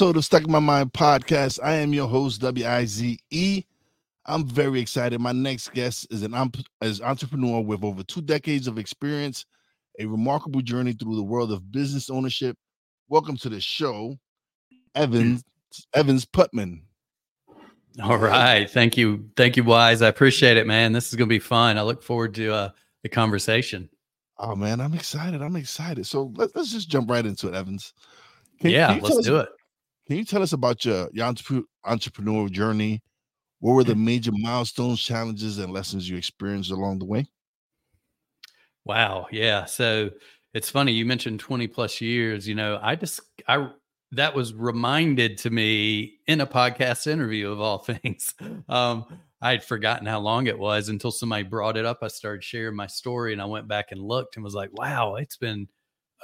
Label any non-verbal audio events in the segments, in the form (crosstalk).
Welcome to another episode of Stuck in My Mind podcast. I am your host, W I Z E. I'm very excited. My next guest is an is entrepreneur with over two decades of experience, a remarkable journey through the world of business ownership. Welcome to the show, Evans Evans Putman. All right, thank you, thank you, Wize. I appreciate it, man. This is gonna be fun. I look forward to uh, the conversation. Oh man, I'm excited. I'm excited. So let, us just jump right into it, Evans. Can, yeah, can let's us, do it. Can you tell us about your your entrepreneur journey? What were the major milestones, challenges, and lessons you experienced along the way? Wow, yeah. So it's funny you mentioned 20 plus years. You know, I just I that was reminded to me in a podcast interview of all (laughs) things. Um, I had forgotten how long it was until somebody brought it up. I started sharing my story and I went back and looked and was like, wow, it's been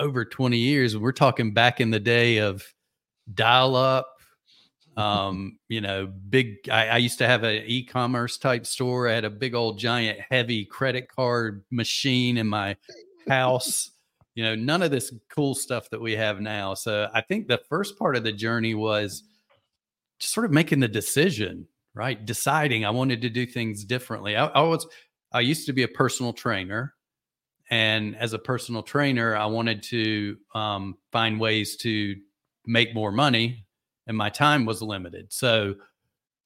over 20 years. We're talking back in the day of dial up. (laughs) Um, you know, big I, I used to have an e-commerce type store. I had a big old giant heavy credit card machine in my house. You know, none of this cool stuff that we have now. So I think the first part of the journey was just sort of making the decision, right? Deciding I wanted to do things differently. I, I was I used to be a personal trainer and as a personal trainer, I wanted to um, find ways to make more money, and my time was limited. So,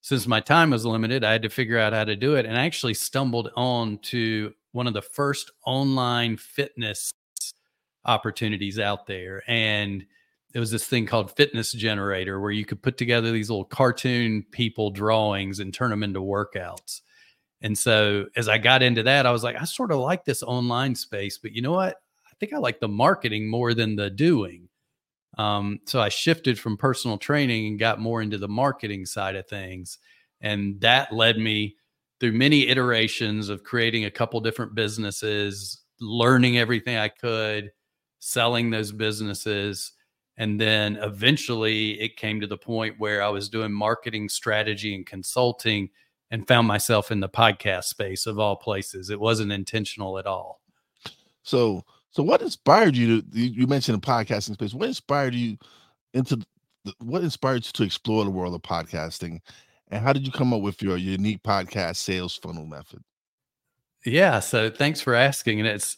since my time was limited, I had to figure out how to do it. And I actually stumbled on to one of the first online fitness opportunities out there. And it was this thing called Fitness Generator, where you could put together these little cartoon people drawings and turn them into workouts. And so as I got into that, I was like, I sort of like this online space, but you know what? I think I like the marketing more than the doing. Um, so I shifted from personal training and got more into the marketing side of things. And that led me through many iterations of creating a couple different businesses, learning everything I could, selling those businesses. And then eventually it came to the point where I was doing marketing strategy and consulting and found myself in the podcast space of all places. It wasn't intentional at all. So, so what inspired you to? You mentioned the podcasting space. What inspired you into? The, what inspired you to explore the world of podcasting, and how did you come up with your unique podcast sales funnel method? Yeah, so thanks for asking, and it's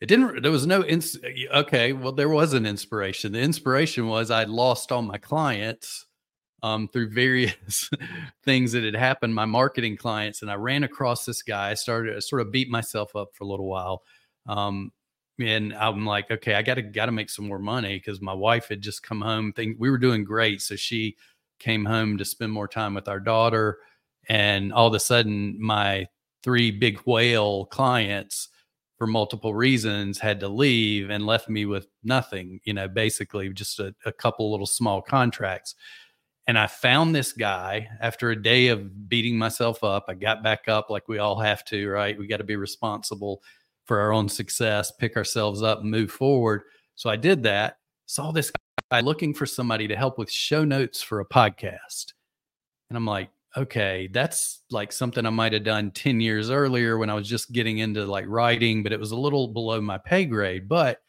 it didn't there was no ins okay well there was an inspiration the inspiration was i'd lost all my clients um, through various (laughs) things that had happened, my marketing clients, and I ran across this guy. I started to sort of beat myself up for a little while. Um, and I'm like, okay, I gotta gotta make some more money because my wife had just come home. Thing we were doing great, so she came home to spend more time with our daughter. And all of a sudden, my three big whale clients, for multiple reasons, had to leave and left me with nothing. You know, basically just a, a couple little small contracts. And I found this guy after a day of beating myself up. I got back up like we all have to, right? We got to be responsible for our own success, pick ourselves up, and move forward. So I did that. Saw this guy looking for somebody to help with show notes for a podcast. And I'm like, okay, that's like something I might have done 10 years earlier when I was just getting into like writing, but it was a little below my pay grade. But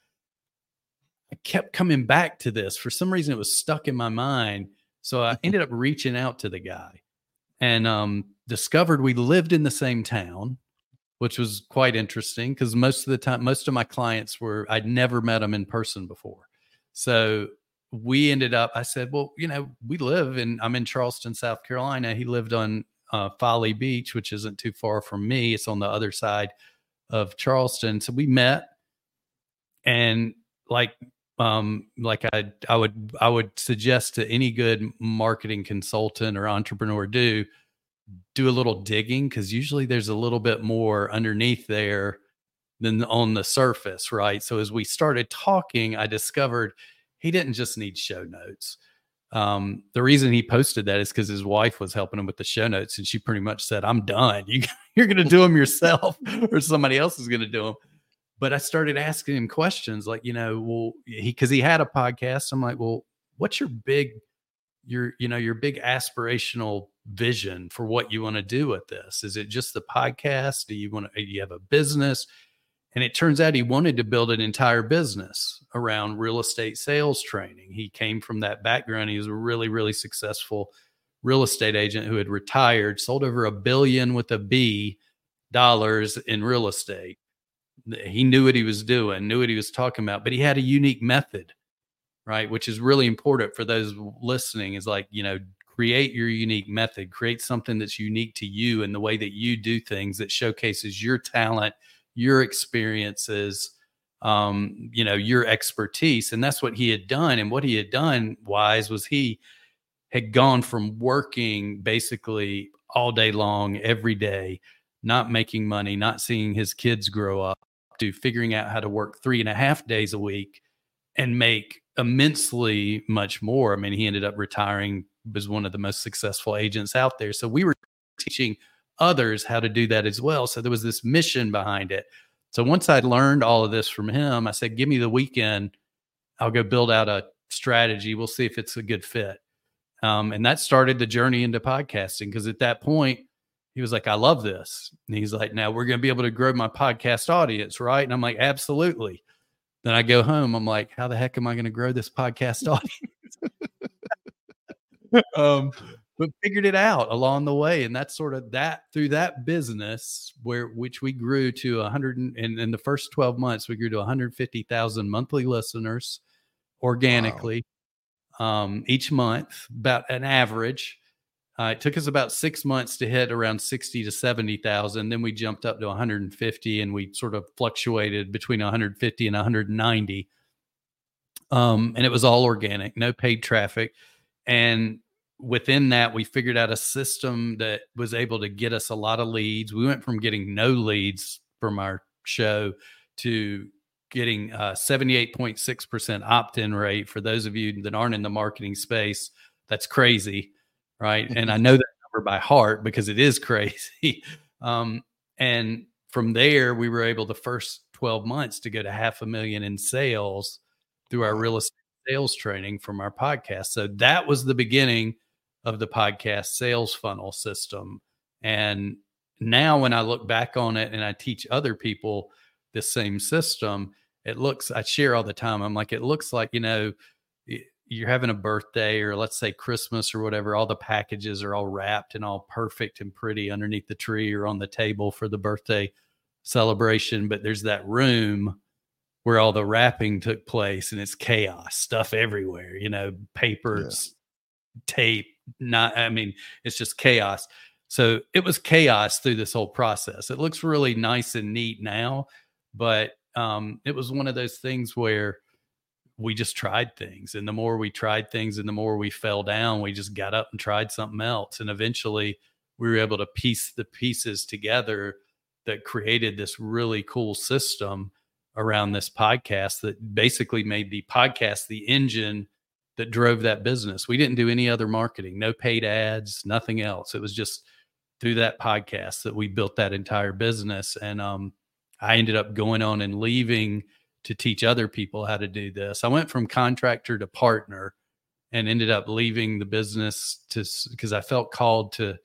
I kept coming back to this. For some reason, it was stuck in my mind so I (laughs) ended up reaching out to the guy and um, discovered we lived in the same town, which was quite interesting because most of the time, most of my clients were, I'd never met them in person before. So we ended up, I said, well, you know, we live in, I'm in Charleston, South Carolina. He lived on uh, Folly Beach, which isn't too far from me. It's on the other side of Charleston. So we met and like um like i i would i would suggest to any good marketing consultant or entrepreneur do do a little digging because usually there's a little bit more underneath there than on the surface right? So as we started talking i discovered he didn't just need show notes. Um, the reason he posted that is because his wife was helping him with the show notes and she pretty much said i'm done. You, (laughs) you're going to do them yourself (laughs) or somebody else is going to do them but I started asking him questions like, you know, well, he because he had a podcast. I'm like, well, what's your big, your, you know, your big aspirational vision for what you want to do with this? Is it just the podcast? Do you want to, uh, you have a business? And it turns out he wanted to build an entire business around real estate sales training. He came from that background. He was a really, really successful real estate agent who had retired, sold over a billion with a B dollars in real estate. He knew what he was doing, knew what he was talking about, but he had a unique method, right? Which is really important for those listening is like, you know, create your unique method, create something that's unique to you and the way that you do things that showcases your talent, your experiences, um, you know, your expertise. And that's what he had done. And what he had done Wize was he had gone from working basically all day long, every day, not making money, not seeing his kids grow up, to figuring out how to work three and a half days a week and make immensely much more. I mean, he ended up retiring, was one of the most successful agents out there. So we were teaching others how to do that as well. So there was this mission behind it. So once I'd learned all of this from him, I said, give me the weekend. I'll go build out a strategy. We'll see if it's a good fit. Um, and that started the journey into podcasting because at that point, he was like, I love this. And he's like, now we're going to be able to grow my podcast audience, right? And I'm like, absolutely. Then I go home. I'm like, how the heck am I going to grow this podcast (laughs) audience? Um, but figured it out along the way. And that's sort of that through that business where, which we grew to 100 and in the first 12 months, we grew to 150,000 monthly listeners organically. Wow um, each month, about an average. Uh, it took us about six months to hit around 60 to 70,000. Then we jumped up to 150 and we sort of fluctuated between 150 and 190. Um, and it was all organic, no paid traffic. And within that, we figured out a system that was able to get us a lot of leads. We went from getting no leads from our show to getting a 78.6% opt-in rate. For those of you that aren't in the marketing space that's crazy right? And i (laughs) know that number by heart because it is (laughs) crazy. Um, and from there we were able the first 12 months to go to half a million in sales through our real estate sales training from our podcast. So that was the beginning of the podcast sales funnel system. And now when i look back on it and i teach other people this same system it looks i share all the time. I'm like it looks like you know you're having a birthday or let's say christmas or whatever all the packages are all wrapped and all perfect and pretty underneath the tree or on the table for the birthday celebration but there's that room where all the wrapping took place and it's chaos stuff everywhere you know papers yeah. tape not i mean it's just chaos so it was chaos through this whole process it looks really nice and neat now but um, it was one of those things where we just tried things and the more we tried things and the more we fell down we just got up and tried something else and eventually we were able to piece the pieces together that created this really cool system around this podcast that basically made the podcast the engine that drove that business we didn't do any other marketing no paid ads nothing else it was just through that podcast that we built that entire business and um I ended up going on and leaving to teach other people how to do this. I went from contractor to partner and ended up leaving the business to because I felt called to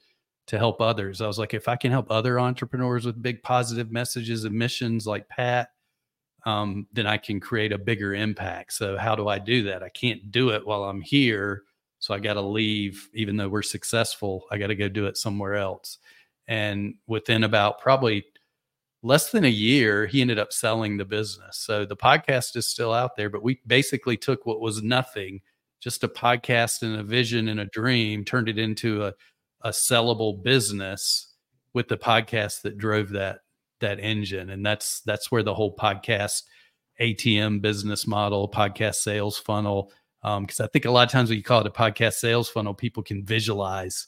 to help others. I was like, if I can help other entrepreneurs with big positive messages and missions like Pat, um, then I can create a bigger impact. So how do I do that? I can't do it while I'm here. So I got to leave, even though we're successful. I got to go do it somewhere else. And within about probably less than a year, he ended up selling the business. So the podcast is still out there, but we basically took what was nothing, just a podcast and a vision and a dream, turned it into a, a sellable business with the podcast that drove that that engine. And that's that's where the whole podcast ATM business model, podcast sales funnel. Because um, I think a lot of times when you call it a podcast sales funnel, people can visualize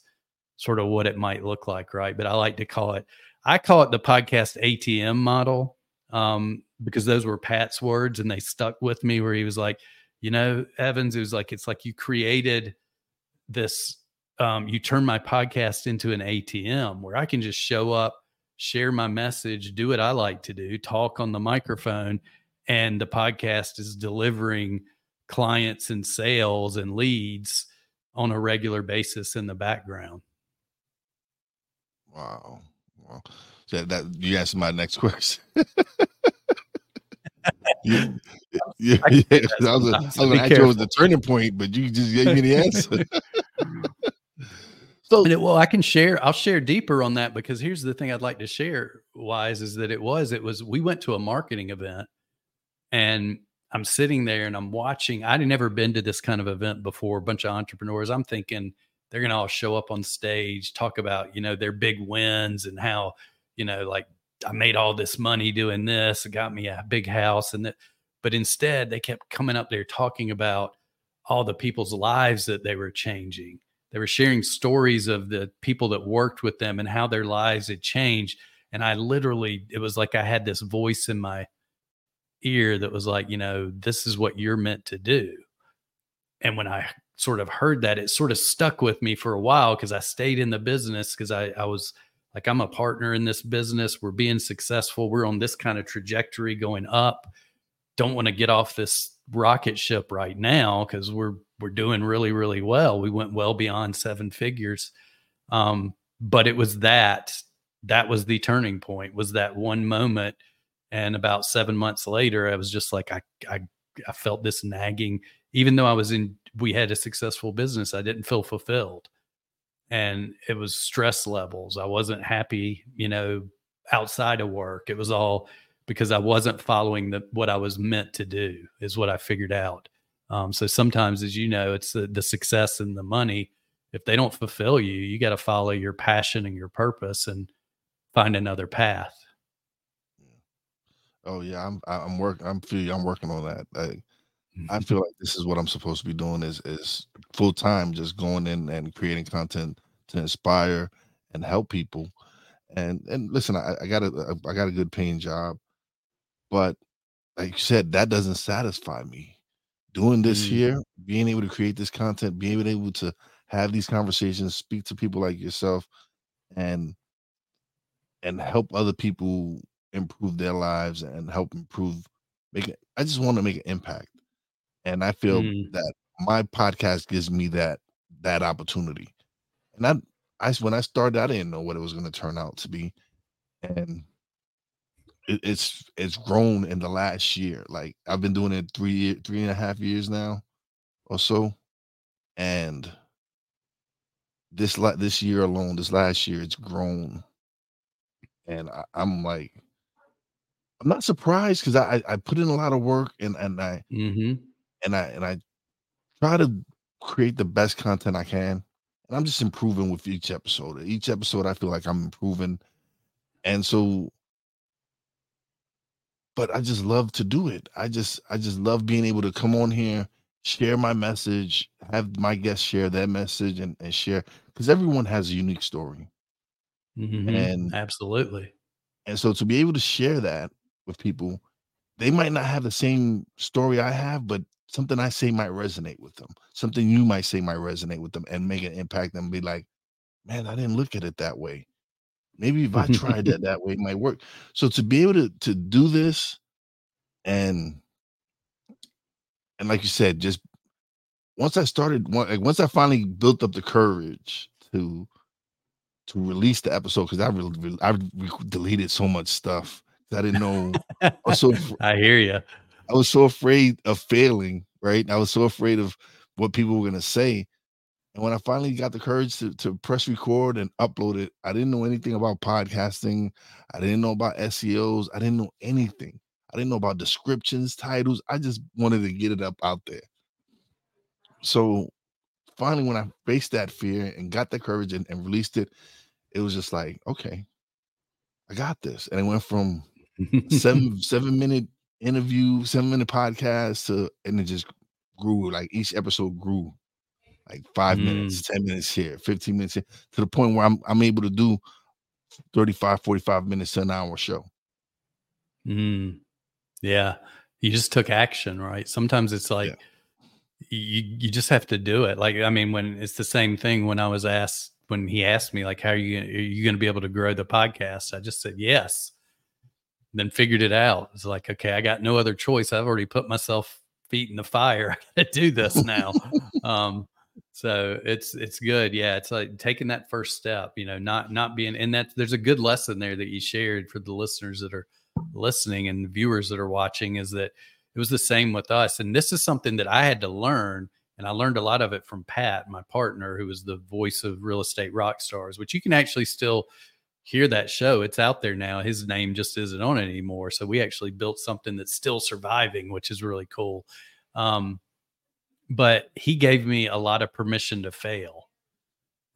sort of what it might look like, right? But I like to call it I call it the podcast ATM model um, because those were Pat's words and they stuck with me. Where he was like, you know, Evans, it was like it's like you created this. Um, you turn my podcast into an ATM where I can just show up, share my message, do what I like to do, talk on the microphone, and the podcast is delivering clients and sales and leads on a regular basis in the background. Wow. So that you answered my next (laughs) question. (laughs) yeah, yeah, (laughs) I, yeah. I was, I was to ask you was the turning point, but you just gave me the answer. So, it, well, I can share. I'll share deeper on that because here's the thing I'd like to share. Wize is that it was it was we went to a marketing event, and I'm sitting there and I'm watching. I'd never been to this kind of event before. A bunch of entrepreneurs. I'm thinking they're going to all show up on stage, talk about you know their big wins and how you know like I made all this money doing this, it got me a big house, and that. But instead, they kept coming up there talking about all the people's lives that they were changing. They were sharing stories of the people that worked with them and how their lives had changed. And I literally, it was like I had this voice in my ear that was like, you know, this is what you're meant to do. And when I sort of heard that, it sort of stuck with me for a while because I stayed in the business because I, I was like i'm a partner in this business we're being successful we're on this kind of trajectory going up don't want to get off this rocket ship right now because we're we're doing really really well we went well beyond seven figures um, but it was that that was the turning point was that one moment and about seven months later i was just like i i, I felt this nagging even though i was in we had a successful business i didn't feel fulfilled and it was stress levels. I wasn't happy, you know, outside of work. It was all because I wasn't following the what I was meant to do is what I figured out. Um, so sometimes, as you know, it's the, the success and the money. If they don't fulfill you, you got to follow your passion and your purpose and find another path. Oh yeah, I'm I'm working. I'm feel I'm working on that. I, I feel like this is what I'm supposed to be doing is is full time, just going in and creating content to inspire and help people. And and listen, I, I got a I got a good paying job, but like you said, that doesn't satisfy me. Doing this mm. here, being able to create this content, being able to have these conversations, speak to people like yourself, and and help other people improve their lives and help improve make it, I just want to make an impact. And I feel mm. that my podcast gives me that that opportunity. And I I when I started, I didn't know what it was going to turn out to be. And it, it's it's grown in the last year. Like I've been doing it three three and a half years now or so. And this like this year alone, this last year, it's grown. And I, I'm like, I'm not surprised because I, I put in a lot of work and and I mm-hmm and I and I try to create the best content I can. And I'm just improving with each episode. Each episode I feel like I'm improving. And so but I just love to do it. I just I just love being able to come on here, share my message, have my guests share their message and, and share because everyone has a unique story. Mm-hmm. And absolutely. And so to be able to share that with people, they might not have the same story I have, but something I say might resonate with them. Something you might say might resonate with them and make an impact and be like, man, I didn't look at it that way. Maybe if I (laughs) tried that that way, it might work. So to be able to to do this and and like you said, just once I started, once I finally built up the courage to to release the episode because I really I deleted so much stuff I didn't know. I, so, (laughs) I hear you. I was so afraid of failing, right? I was so afraid of what people were gonna say. And when I finally got the courage to, to press record and upload it, I didn't know anything about podcasting. I didn't know about SEOs. I didn't know anything. I didn't know about descriptions, titles. I just wanted to get it up out there. So finally, when I faced that fear and got the courage and, and released it, it was just like, okay, I got this. And it went from seven (laughs) seven minute interview, seven minute podcast to and it just grew like each episode grew like five mm. minutes, 10 minutes here, 15 minutes here, to the point where I'm I'm able to do 35, 45 minutes to an hour show. Mm. Yeah. You just took action, right? Sometimes it's like yeah. you you just have to do it. Like I mean, when it's the same thing when I was asked when he asked me like how are you are you going to be able to grow the podcast? I just said yes then figured it out. It's like, okay, I got no other choice. I've already put myself feet in the fire. (laughs) I gotta do this now. (laughs) um, so it's it's good. Yeah, it's like taking that first step, you know, not not being and that there's a good lesson there that you shared for the listeners that are listening and viewers that are watching is that it was the same with us. And this is something that I had to learn. And I learned a lot of it from Pat, my partner, who was the voice of Real Estate Rock Stars, which you can actually still hear that show. It's out there now. His name just isn't on it anymore. So we actually built something that's still surviving, which is really cool. Um, but he gave me a lot of permission to fail.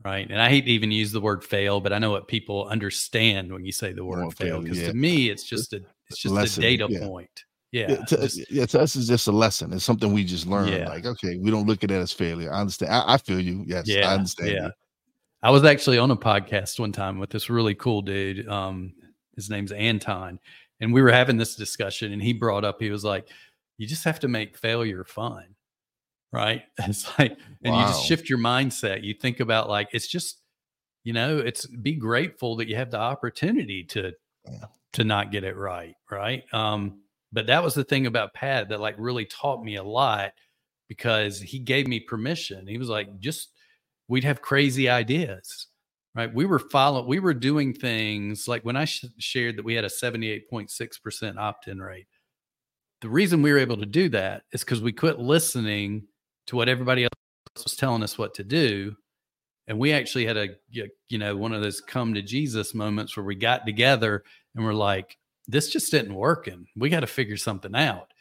Right. And I hate to even use the word fail, but I know what people understand when you say the word fail. Because yeah. to me, it's just a it's just lesson, a data yeah. point. Yeah, yeah, to, just, yeah, to us it's just a lesson. It's something we just learn. Like, okay, we don't look at it as failure. I understand. I, I feel you. Yes, yeah, I understand. Yeah. You. I was actually on a podcast one time with this really cool dude. Um, his name's Anton, and we were having this discussion, and he brought up, he was like, "You just have to make failure fun." Right. (laughs) It's like, and wow. you just shift your mindset. You think about like, it's just, you know, it's be grateful that you have the opportunity to, yeah. to not get it right. Right. Um, but that was the thing about Pat that like really taught me a lot because he gave me permission. He was like, just we'd have crazy ideas, right? We were following, we were doing things like when I sh- shared that we had a 78.6% opt in rate. The reason we were able to do that is because we quit listening to what everybody else was telling us what to do. And we actually had a, you know, one of those come to Jesus moments where we got together and we're like, this just isn't working. We got to figure something out.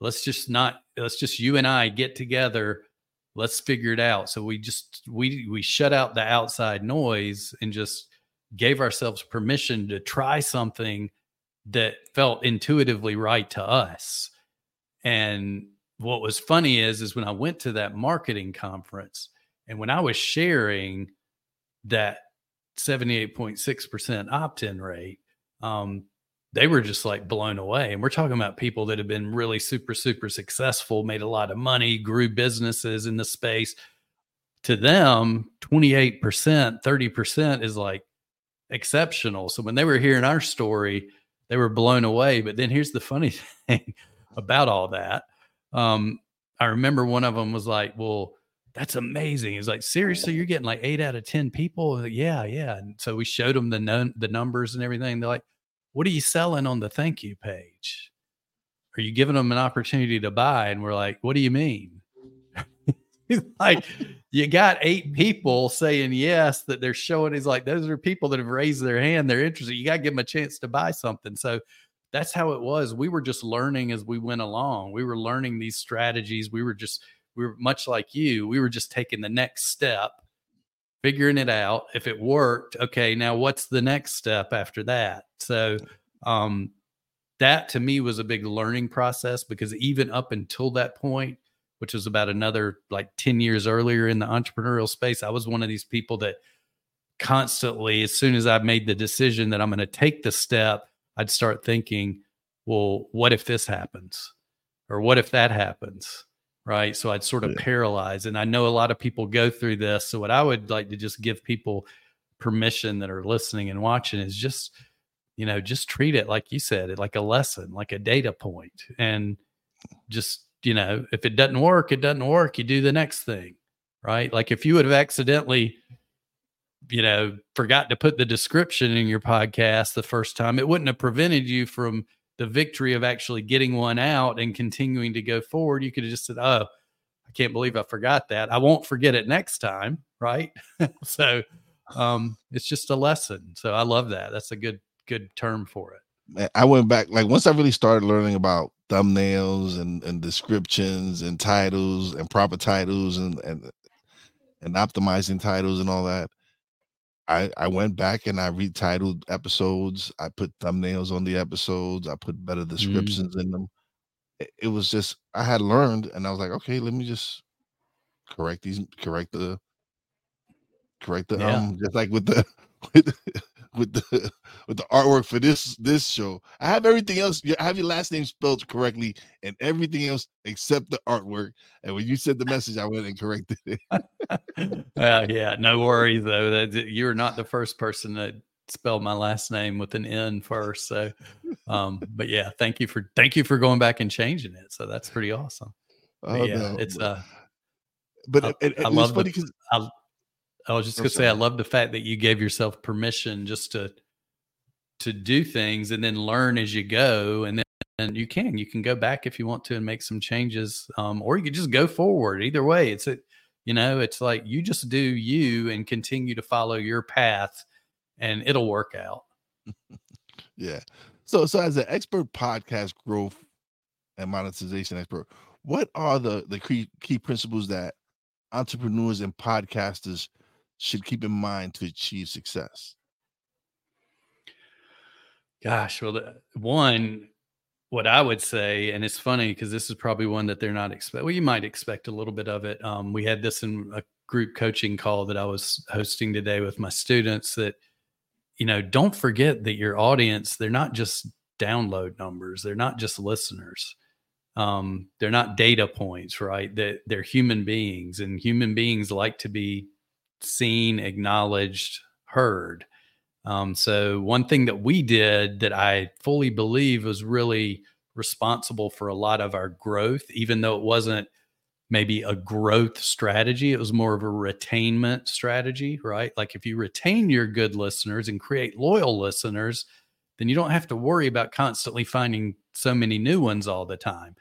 Let's just not, let's just you and I get together. Let's figure it out. So we just, we, we shut out the outside noise and just gave ourselves permission to try something that felt intuitively right to us. And what was funny is, is when I went to that marketing conference and when I was sharing that 78.6% opt in rate, um, they were just like blown away. And we're talking about people that have been really super, super successful, made a lot of money, grew businesses in the space. To them, 28%, 30% is like exceptional. So when they were hearing our story, they were blown away. But then here's the funny (laughs) thing about all that. Um, I remember one of them was like, Well, that's amazing. He's like, seriously, you're getting like eight out of 10 people. Like, yeah, yeah. And so we showed them the no- the numbers and everything. They're like, what are you selling on the thank you page? Are you giving them an opportunity to buy? And we're like, what do you mean? (laughs) he's like, you got eight people saying yes that they're showing. He's like, those are people that have raised their hand. They're interested. You got to give them a chance to buy something. So that's how it was. We were just learning as we went along. We were learning these strategies. We were just, we were much like you. We were just taking the next step figuring it out. If it worked, okay, now what's the next step after that? So um, that to me was a big learning process because even up until that point, which was about another like 10 years earlier in the entrepreneurial space, I was one of these people that constantly, as soon as I made the decision that I'm going to take the step, I'd start thinking, well, what if this happens? Or what if that happens? right? So I'd sort of yeah. paralyze. And I know a lot of people go through this. So what I would like to just give people permission that are listening and watching is just, you know, just treat it like you said, like a lesson, like a data point, and just you know, if it doesn't work, it doesn't work. You do the next thing, right? Like if you would have accidentally you know, forgot to put the description in your podcast the first time, it wouldn't have prevented you from the victory of actually getting one out and continuing to go forward, you could have just said, Oh, I can't believe I forgot that. I won't forget it next time. Right. (laughs) so um, it's just a lesson. So I love that. That's a good, good term for it. I went back, like once I really started learning about thumbnails and, and descriptions and titles and proper titles and, and, and optimizing titles and all that. I I went back and I retitled episodes. I put thumbnails on the episodes. I put better mm. descriptions mm. in them. It, it, was just I had learned, and I was like, okay, let me just correct these, correct the, correct the yeah. um, just like with the (laughs) with with the (laughs) with the artwork for this this show. I have everything else. I have your last name spelled correctly and everything else except the artwork. And when you said the message, I went and corrected it. (laughs) uh, yeah, no worries though. That you're not the first person that spelled my last name with an N first. So, um, but yeah, thank you for thank you for going back and changing it. So that's pretty awesome. Oh, yeah, no. it's uh. But I, it, it, I love funny because I was just gonna say, I love the fact that you gave yourself permission just to to do things and then learn as you go and then and you can you can go back if you want to and make some changes um, or you can just go forward. Either way it's a you know it's like you just do you and continue to follow your path and it'll work out. (laughs) Yeah. So so as an expert podcast growth and monetization expert what are the the key key principles that entrepreneurs and podcasters should keep in mind to achieve success Gosh, well, the, one, what I would say, and it's funny because this is probably one that they're not expect. Well, you might expect a little bit of it. Um, we had this in a group coaching call that I was hosting today with my students. That you know, don't forget that your audience they're not just download numbers. They're not just listeners. Um, they're not data points, right? That they're human beings, and human beings like to be seen, acknowledged, heard. Um, so one thing that we did that I fully believe was really responsible for a lot of our growth, even though it wasn't maybe a growth strategy, it was more of a retainment strategy, right? Like if you retain your good listeners and create loyal listeners, then you don't have to worry about constantly finding so many new ones all the time.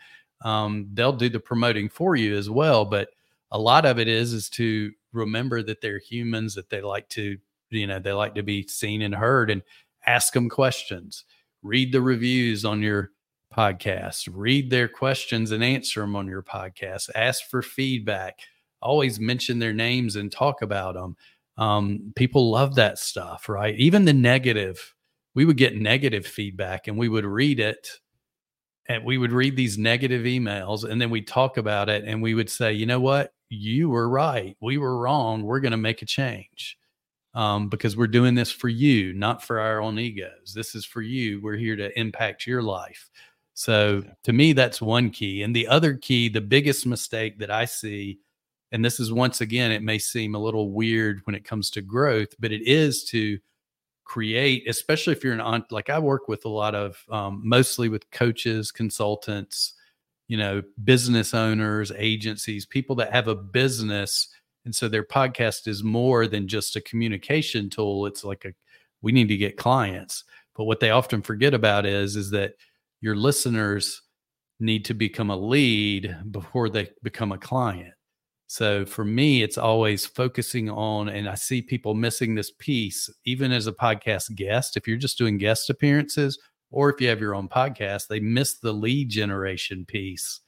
Um, they'll do the promoting for you as well, but a lot of it is is to remember that they're humans that they like to you know they like to be seen and heard and ask them questions. Read the reviews on your podcast. Read their questions and answer them on your podcast. Ask for feedback. Always mention their names and talk about them um, people love that stuff right? Even the negative we would get negative feedback and we would read it and we would read these negative emails and then we'd talk about it and we would say you know what you were right we were wrong we're going to make a change um, because we're doing this for you, not for our own egos. This is for you. We're here to impact your life. So to me, that's one key. And the other key, the biggest mistake that I see, and this is once again, it may seem a little weird when it comes to growth, but it is to create, especially if you're an on, like I work with a lot of, um, mostly with coaches, consultants, you know, business owners, agencies, people that have a business and so their podcast is more than just a communication tool. It's like a we need to get clients. But what they often forget about is is that your listeners need to become a lead before they become a client. So for me, it's always focusing on, and I see people missing this piece, even as a podcast guest. If you're just doing guest appearances, or if you have your own podcast, they miss the lead generation piece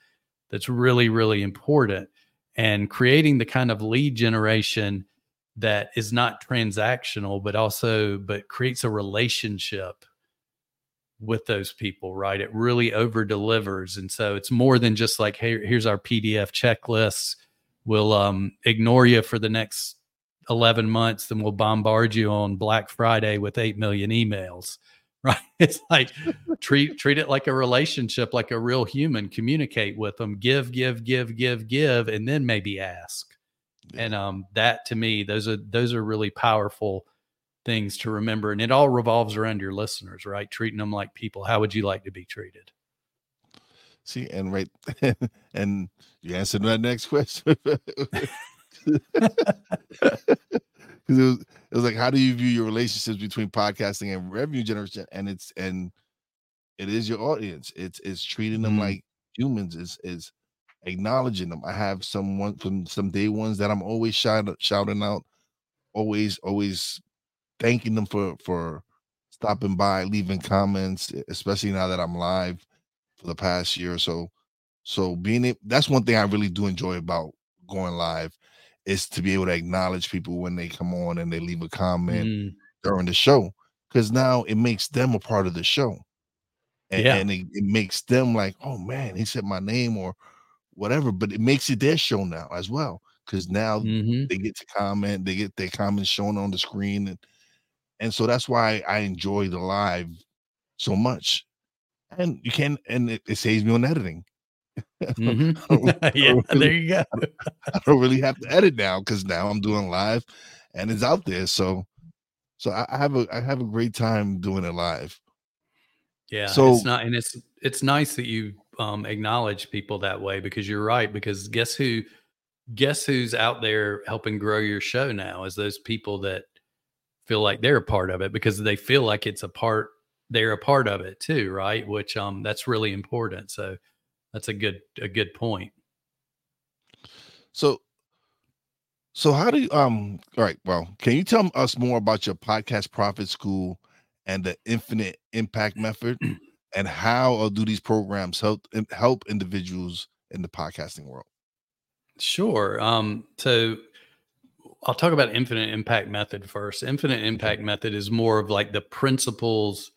that's really, really important. And creating the kind of lead generation that is not transactional but also but creates a relationship with those people right? It really over delivers and so it's more than just like hey here's our pdf checklist. We'll um, ignore you for the next 11 months then we'll bombard you on black friday with 8 million emails right? (laughs) It's like treat treat it like a relationship like a real human communicate with them give give give give give and then maybe ask. Yeah. and um that to me those are those are really powerful things to remember and it all revolves around your listeners right? Treating them like people. How would you like to be treated? See and right (laughs) and you answered my next question (laughs) because it was it was like how do you view your relationships between podcasting and revenue generation? And it's and it is your audience. It's it's treating them mm like humans. Is is acknowledging them. I have someone from some day ones that i'm always shout, shouting out always always thanking them for for stopping by leaving comments especially now that i'm live for the past year or so. So being it that's one thing i really do enjoy about going live is to be able to acknowledge people when they come on and they leave a comment mm. during the show because now it makes them a part of the show and, yeah. and it, it, makes them like oh man he said my name or whatever but it makes it their show now as well because now mm-hmm. they get to comment they get their comments shown on the screen and and so that's why i enjoy the live so much and you can and it, it saves me on editing Mm-hmm. (laughs) (laughs) yeah, really, there you go. (laughs) I don't really have to edit now because now I'm doing live, and it's out there. So, so I, I have a I have a great time doing it live. Yeah, so it's not, and it's it's nice that you um, acknowledge people that way because you're right. Because guess who, guess who's out there helping grow your show now is those people that feel like they're a part of it because they feel like it's a part they're a part of it too, right? Which um that's really important. So that's a good a good point. So so how do you um all right, well, can you tell us more about your podcast profit school and the infinite impact method (clears throat) and how do these programs help help individuals in the podcasting world? Sure. Um so I'll talk about infinite impact method first. Infinite impact method is more of like the principles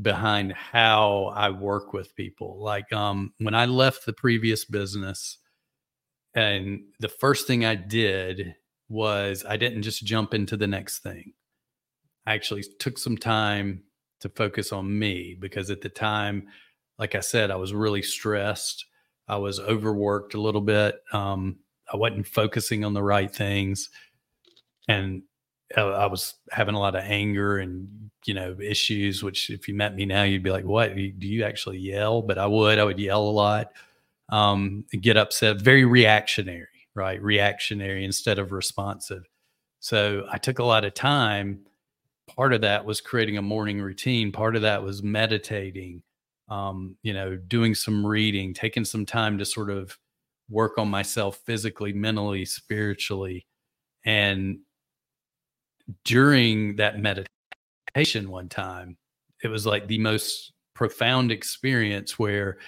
behind how I work with people. Like um, when I left the previous business, and the first thing I did was I didn't just jump into the next thing. I actually took some time to focus on me because at the time, like I said, I was really stressed. I was overworked a little bit. Um, I wasn't focusing on the right things. And I was having a lot of anger and you know issues. Which if you met me now, you'd be like, "What? Do you actually yell?" But I would. I would yell a lot, um, get upset, very reactionary, right? Reactionary instead of responsive. So I took a lot of time. Part of that was creating a morning routine. Part of that was meditating. Um, you know, doing some reading, taking some time to sort of work on myself physically, mentally, spiritually, and during that meditation one time, it was like the most profound experience where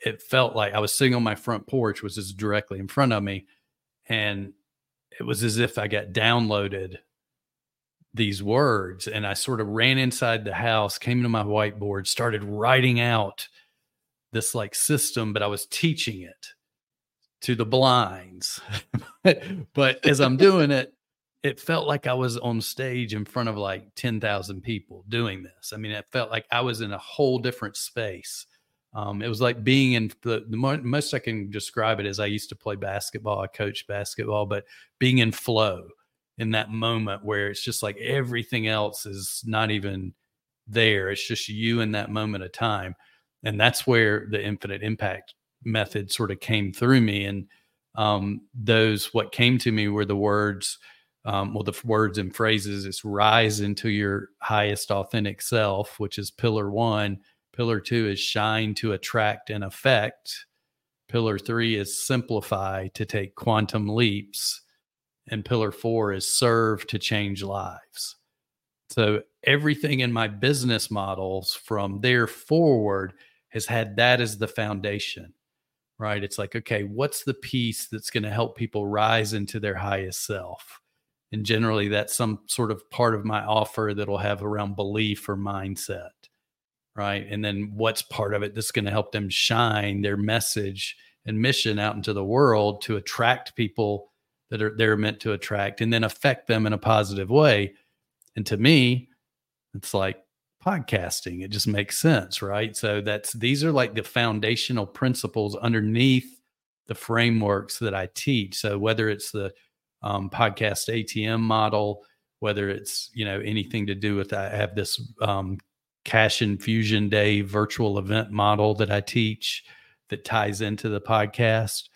it felt like I was sitting on my front porch, which is directly in front of me. And it was as if I got downloaded these words. And I sort of ran inside the house, came to my whiteboard, started writing out this like system, but I was teaching it to the blinds. (laughs) but as I'm doing it, it felt like I was on stage in front of like 10,000 people doing this. I mean, it felt like I was in a whole different space. Um, it was like being in the, the most I can describe it as I used to play basketball, I coached basketball, but being in flow in that moment where it's just like everything else is not even there. It's just you in that moment of time. And that's where the infinite impact method sort of came through me. And um, those, what came to me were the words, um, well, the words and phrases is rise into your highest authentic self, which is pillar one. Pillar two is shine to attract and affect. Pillar three is simplify to take quantum leaps. And pillar four is serve to change lives. So everything in my business models from there forward has had that as the foundation, right? It's like, okay, what's the piece that's going to help people rise into their highest self? And generally that's some sort of part of my offer that'll have around belief or mindset right? And then what's part of it that's going to help them shine their message and mission out into the world to attract people that are they're meant to attract and then affect them in a positive way. And to me it's like podcasting. It just makes sense right? So that's these are like the foundational principles underneath the frameworks that i teach. So whether it's the um, podcast ATM model, whether it's you know anything to do with I have this um, cash infusion day virtual event model that I teach that ties into the podcast.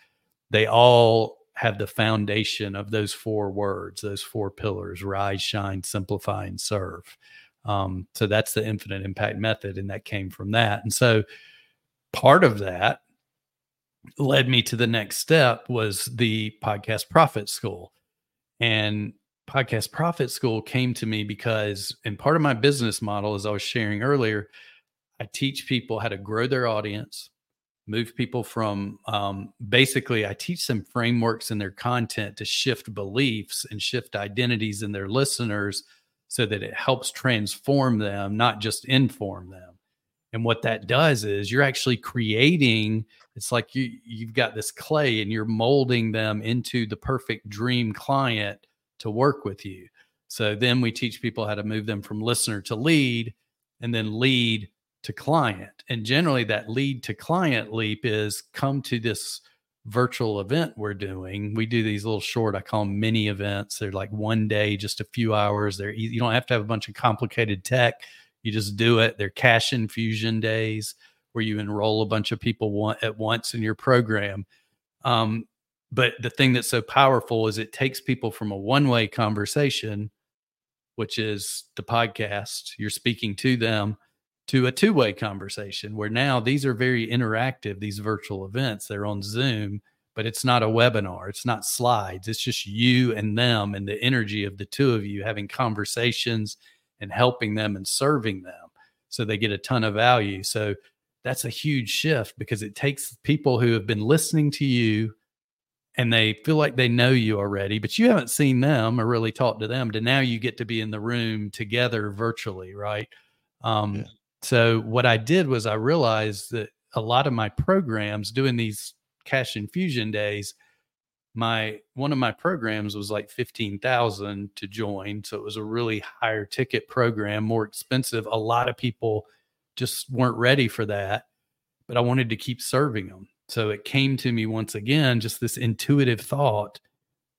They all have the foundation of those four words, those four pillars: rise, shine, simplify, and serve. Um, so that's the infinite impact method, and that came from that. And so part of that led me to the next step was the podcast profit school and podcast profit school came to me because and part of my business model as i was sharing earlier i teach people how to grow their audience move people from um, basically i teach them frameworks in their content to shift beliefs and shift identities in their listeners so that it helps transform them not just inform them. And what that does is you're actually creating it's like you you've got this clay and you're molding them into the perfect dream client to work with you. So then we teach people how to move them from listener to lead and then lead to client. And generally that lead to client leap is come to this virtual event we're doing. We do these little short, I call them mini events. They're like one day, just a few hours. They're you don't have to have a bunch of complicated tech. You just do it. They're cash infusion days where you enroll a bunch of people at once in your program. Um, but the thing that's so powerful is it takes people from a one way conversation, which is the podcast, you're speaking to them, to a two way conversation where now these are very interactive, these virtual events. They're on Zoom, but it's not a webinar, it's not slides. It's just you and them and the energy of the two of you having conversations and helping them and serving them. So they get a ton of value. So that's a huge shift because it takes people who have been listening to you and they feel like they know you already, but you haven't seen them or really talked to them. To now you get to be in the room together virtually, right? Um, yeah. So what I did was I realized that a lot of my programs doing these cash infusion days, my one of my programs was like 15,000 to join. So it was a really higher ticket program, more expensive. A lot of people just weren't ready for that, but I wanted to keep serving them. So it came to me once again, just this intuitive thought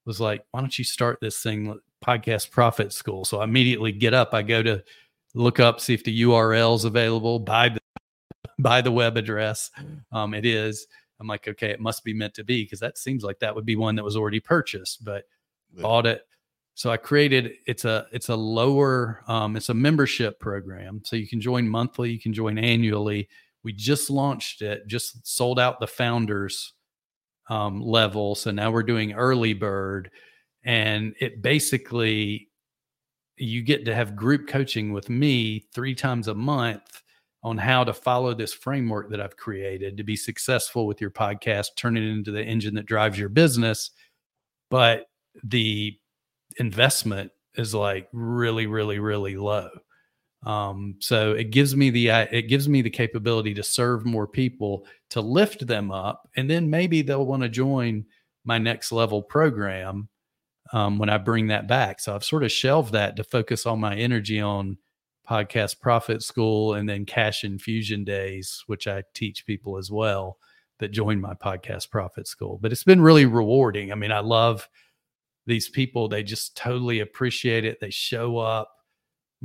was like, why don't you start this thing, Podcast Profit School? So I immediately get up, I go to look up, see if the URL is available, buy the (laughs) buy the web address. Um, it is. I'm like, okay, it must be meant to be because that seems like that would be one that was already purchased, but yeah. bought it. So I created it's a it's a lower um, it's a membership program. So you can join monthly, you can join annually. We just launched it, just sold out the founders um, level. So now we're doing early bird, and it basically you get to have group coaching with me three times a month on how to follow this framework that I've created to be successful with your podcast, turn it into the engine that drives your business. But the investment is like really, really, really low. Um, so it gives me the it gives me the capability to serve more people, to lift them up, and then maybe they'll want to join my next level program um, when I bring that back. So I've sort of shelved that to focus all my energy on podcast profit school and then cash infusion days, which I teach people as well that join my podcast profit school. But it's been really rewarding. I mean, I love these people. They just totally appreciate it. They show up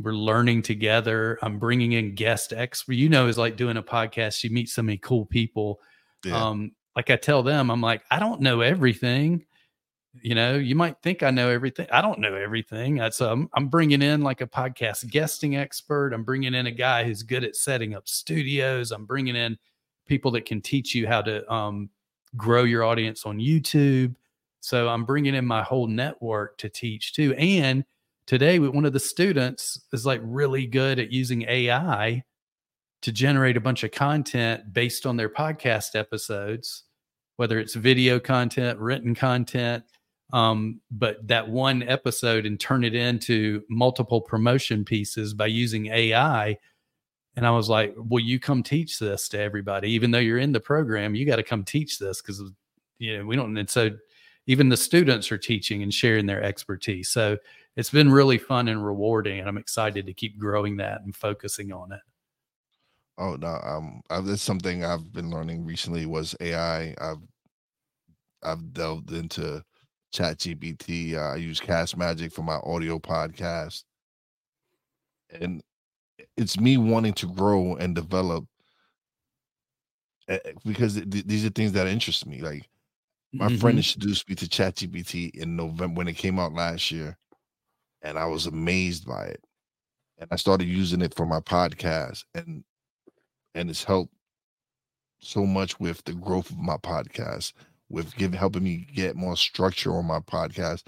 we're learning together. I'm bringing in guest expert. You know, is like doing a podcast. You meet so many cool people. Yeah. Um, like I tell them, I'm like, I don't know everything. You know, you might think I know everything. I don't know everything. So I'm, I'm bringing in like a podcast guesting expert. I'm bringing in a guy who's good at setting up studios. I'm bringing in people that can teach you how to um, grow your audience on YouTube. So I'm bringing in my whole network to teach too. And today one of the students is like really good at using AI to generate a bunch of content based on their podcast episodes, whether it's video content, written content, um, but that one episode and turn it into multiple promotion pieces by using AI. And I was like, "Will you come teach this to everybody? Even though you're in the program, you got to come teach this because you know we don't." And so, even the students are teaching and sharing their expertise. So it's been really fun and rewarding, and I'm excited to keep growing that and focusing on it. Oh no, um, I, that's something I've been learning recently was AI. I've I've delved into Chat GPT. Uh, I use Cast Magic for my audio podcast, and it's me wanting to grow and develop eh, eh, because these are things that interest me. Like my mm-hmm. friend introduced me to Chat GPT in November when it came out last year, and I was amazed by it. And I started using it for my podcast and and it's helped so much with the growth of my podcast, with giving helping me get more structure on my podcast.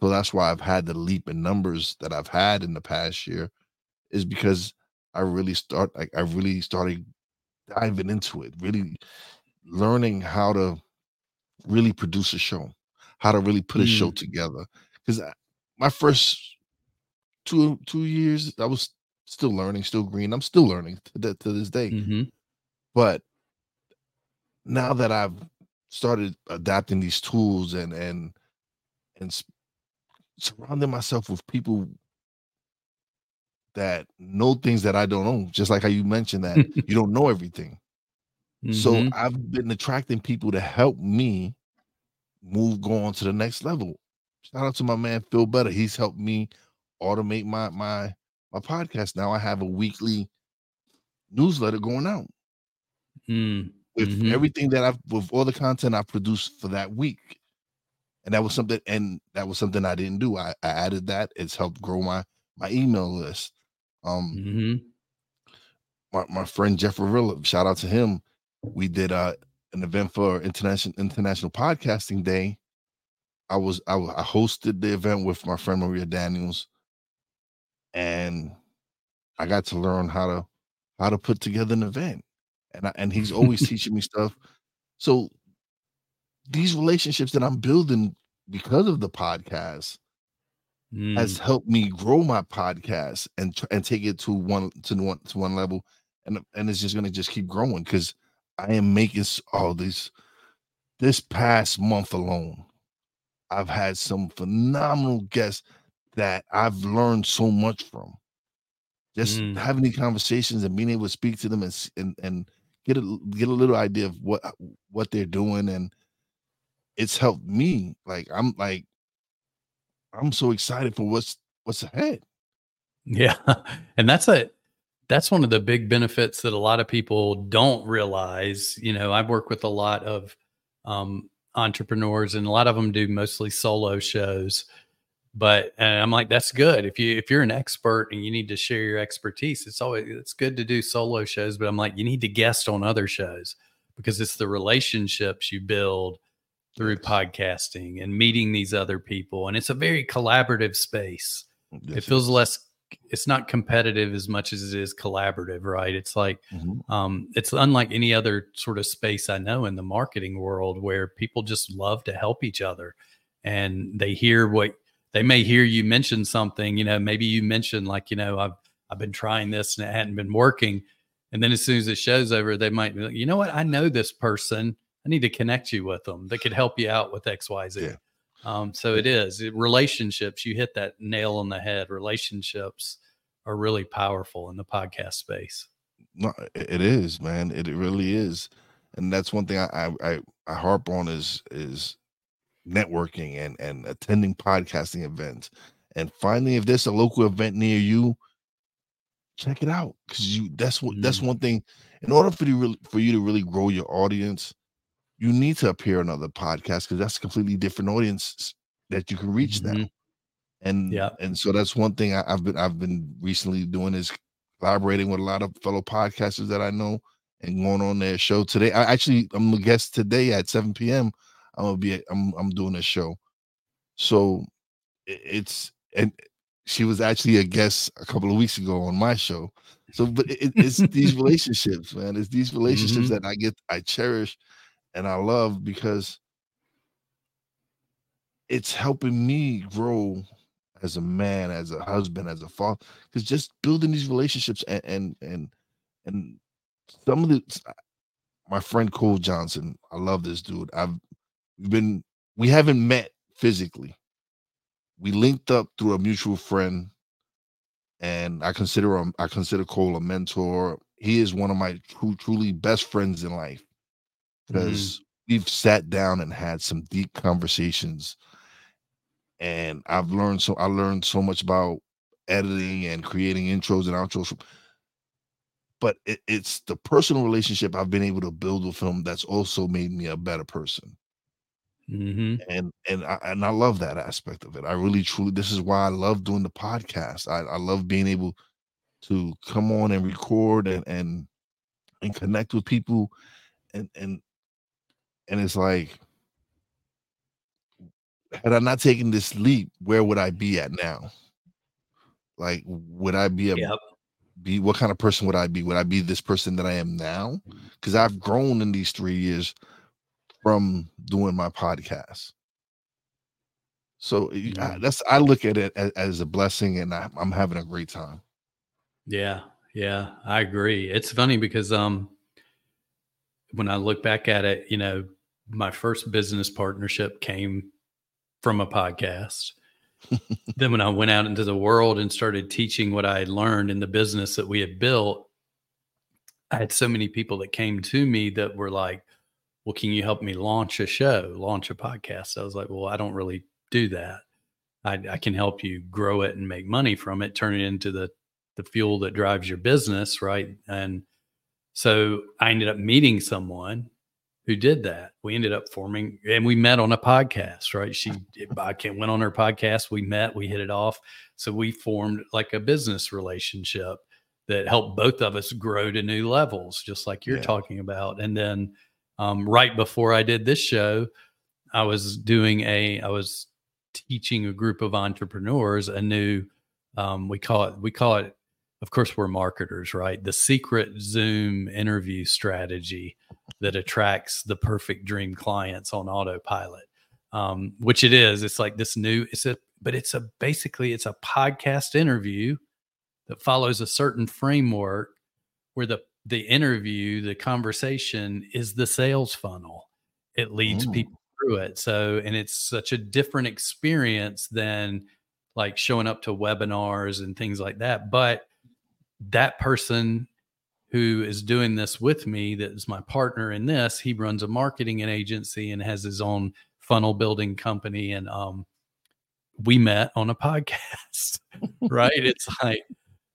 So that's why I've had the leap in numbers that I've had in the past year, is because I really start like I really started diving into it, really learning how to really produce a show, how to really put a show mm. together. Because my first two two years, I was still learning, still green. I'm still learning to, to this day. Mm-hmm. But now that I've started adapting these tools and and and surrounding myself with people that know things that I don't know, just like how you mentioned that (laughs) you don't know everything. Mm-hmm. So I've been attracting people to help me move, go on to the next level. Shout out to my man Phil Better. He's helped me automate my my my podcast. Now I have a weekly newsletter going out mm, with mm-hmm. everything that I've with all the content I've produced for that week. And that was something, and that was something I didn't do. I, I added that. It's helped grow my my email list. Um, mm-hmm. my, my friend Jeff Rilla, shout out to him. We did uh, an event for international international podcasting day. I was I, I hosted the event with my friend Maria Daniels, and I got to learn how to how to put together an event, and I, and he's always (laughs) teaching me stuff. So these relationships that I'm building because of the podcast mm. has helped me grow my podcast and and take it to one to one to one level, and and it's just gonna just keep growing because I am making all this this past month alone. I've had some phenomenal guests that I've learned so much from. Just mm. having these conversations and being able to speak to them and and, and get a get a little idea of what what they're doing and it's helped me. Like I'm like I'm so excited for what's what's ahead. Yeah. (laughs) And that's a that's one of the big benefits that a lot of people don't realize. You know, I work with a lot of um, entrepreneurs and a lot of them do mostly solo shows. But I'm like, that's good. If you if you're an expert and you need to share your expertise, it's always it's good to do solo shows. But I'm like, you need to guest on other shows because it's the relationships you build through podcasting and meeting these other people. And it's a very collaborative space. Yes, it feels less it's not competitive as much as it is collaborative, right? It's like mm-hmm. um, it's unlike any other sort of space I know in the marketing world where people just love to help each other and they hear what they may hear you mention something, you know, maybe you mentioned like, you know, I've I've been trying this and it hadn't been working. And then as soon as the show's over, they might be like, you know what, I know this person I need to connect you with them that could help you out with X, Y, Z. Yeah. Um, so it is it, relationships. You hit that nail on the head. Relationships are really powerful in the podcast space. No, it is, man. It, it really is, and that's one thing I, I I harp on is is networking and and attending podcasting events and finding if there's a local event near you check it out because you that's what mm. that's one thing in order for you really for you to really grow your audience you need to appear on other podcasts because that's a completely different audience that you can reach mm-hmm. now. And yeah, and so that's one thing I, have been I've been recently doing is collaborating with a lot of fellow podcasters that I know and going on their show today. I actually I'm a guest today at 7 p.m. I'm gonna be I'm I'm doing a show. So it's and she was actually a guest a couple of weeks ago on my show. So, but it, it's these (laughs) relationships, man. It's these relationships mm-hmm. that I get I cherish and I love because it's helping me grow as a man, as a husband, as a father. Because just building these relationships and and and and some of the my friend Cole Johnson, I love this dude. I've been we haven't met physically. We linked up through a mutual friend, and I consider him I consider Cole a mentor. He is one of my true, truly best friends in life because mm-hmm. we've sat down and had some deep conversations and I've learned so I learned so much about editing and creating intros and outros. But it, it's the personal relationship I've been able to build with him that's also made me a better person. Mm-hmm. And and I and I love that aspect of it. I really truly this is why I love doing the podcast. I, I love being able to come on and record and and and connect with people and and and it's like had I not taken this leap, where would I be at now? Like, would I be a yep. be what kind of person would I be? Would I be this person that I am now? Because I've grown in these three years from doing my podcast. So mm-hmm. I, that's I look at it as, as a blessing, and I, I'm having a great time. Yeah, yeah, I agree. It's funny because um, when I look back at it, you know, my first business partnership came from a podcast. (laughs) then when I went out into the world and started teaching what I had learned in the business that we had built, I had so many people that came to me that were like, well, can you help me launch a show, launch a podcast? I was like, well, I don't really do that. I, I, can help you grow it and make money from it, turn it into the the fuel that drives your business, right? And so I ended up meeting someone who did that. We ended up forming, and we met on a podcast, right? She, (laughs) I went on her podcast. We met, we hit it off. So we formed like a business relationship that helped both of us grow to new levels, just like you're Yeah. talking about. And then um, right before I did this show, I was doing a, I was teaching a group of entrepreneurs a new, um, we call it, we call it, of course, we're marketers, right? The secret Zoom interview strategy that attracts the perfect dream clients on autopilot. Um, which it is. It's like this new, it's a, but it's a basically it's a podcast interview that follows a certain framework where the the interview, the conversation is the sales funnel. It leads Mm. people through it. So, and it's such a different experience than like showing up to webinars and things like that. But that person who is doing this with me, that is my partner in this, he runs a marketing agency and has his own funnel building company. And um, we met on a (laughs) podcast, right? it's like,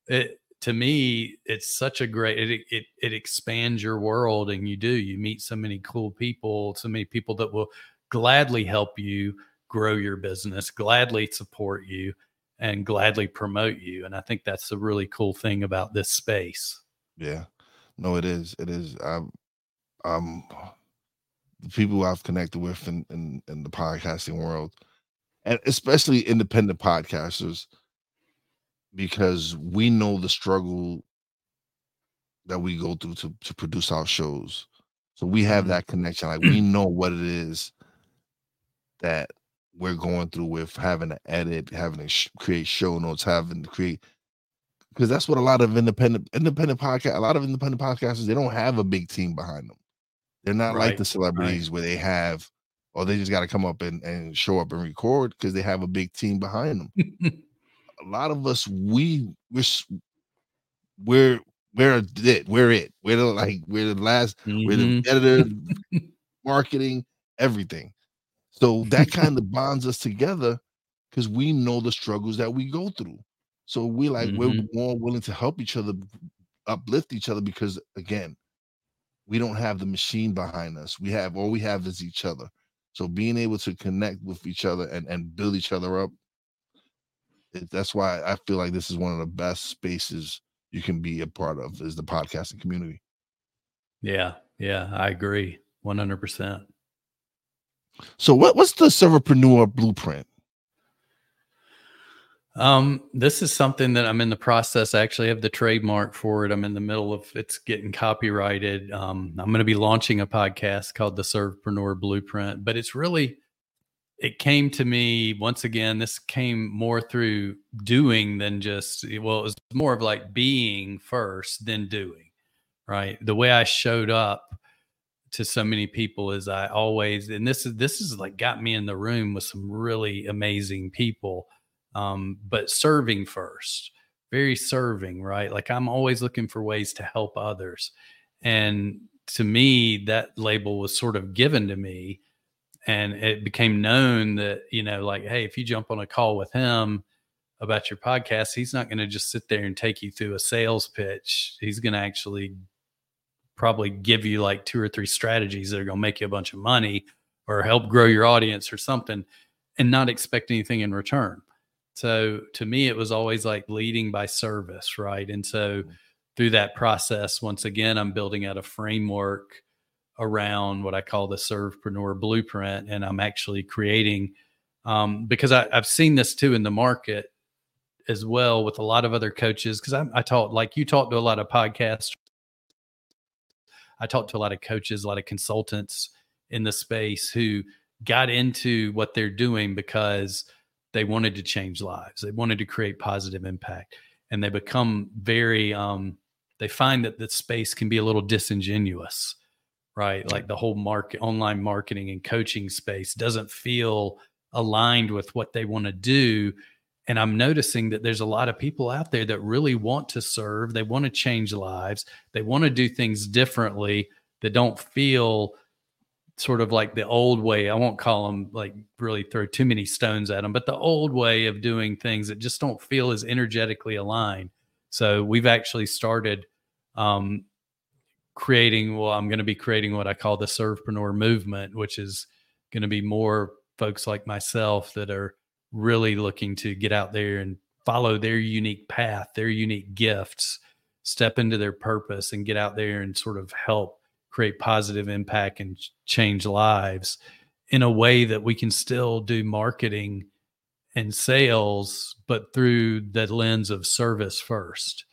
it, to me, it's such a great, it, it, it expands your world and you do, you meet so many cool people, so many people that will gladly help you grow your business, gladly support you and gladly promote you. And I think that's the really cool thing about this space. Yeah. No, it is. It is. Um, um, the people I've connected with in, in, in the podcasting world, and especially independent podcasters, because we know the struggle that we go through to, to produce our shows. So we have Mhm. that connection. Like we know what it is that we're going through with having to edit, having to sh- create show notes, having to create because that's what a lot of independent independent podcast a lot of independent podcasters they don't have a big team behind them. They're not like the celebrities where they have or they just got to come up and, and show up and record because they have a big team behind them. (laughs) a lot of us we we're we're we're it we're it we're the, like we're the last we're the Mhm. editor (laughs) marketing everything so that (laughs) kind of bonds us together because we know the struggles that we go through so we like we're Mhm. more willing to help each other uplift each other because again we don't have the machine behind us we have all we have is each other so being able to connect with each other and, and build each other up it, that's why i feel like this is one of the best spaces you can be a part of is the podcasting community Yeah, yeah, I agree. 100%. So what, what's the servepreneur blueprint Um, this is something that I'm in the process. I actually have the trademark for it. I'm in the middle of it's getting copyrighted. Um, I'm going to be launching a podcast called the Servepreneur Blueprint, but it's really it came to me once again. This came more through doing than just well, it was more of like being first, than doing. Right, the way I showed up to so many people is I always, and this is this is like got me in the room with some really amazing people um, but serving first, very serving, right? Like I'm always looking for ways to help others. And to me, that label was sort of given to me. And it became known that, you know, like, hey, if you jump on a call with him about your podcast, he's not going to just sit there and take you through a sales pitch. He's going to actually probably give you like two or three strategies that are going to make you a bunch of money or help grow your audience or something and not expect anything in return. So to me, it was always like leading by service, right? And so through that process, once again, I'm building out a framework around what I call the Servepreneur Blueprint, and I'm actually creating um, because I, I've seen this too in the market as well with a lot of other coaches. Because I, I taught like you talked to a lot of podcasts, I talked to a lot of coaches, a lot of consultants in the space who got into what they're doing because they wanted to change lives they wanted to create positive impact and they become very um they find that the space can be a little disingenuous right? Like the whole market online marketing and coaching space doesn't feel aligned with what they want to do and i'm noticing that there's a lot of people out there that really want to serve they want to change lives they want to do things differently that don't feel sort of like the old way. I won't call them like really throw too many stones at them, but the old way of doing things that just don't feel as energetically aligned. So we've actually started um, creating. Well, I'm going to be creating what I call the Servepreneur movement, which is going to be more folks like myself that are really looking to get out there and follow their unique path, their unique gifts, step into their purpose and get out there and sort of help create positive impact and change lives in a way that we can still do marketing and sales, but through the lens of service first.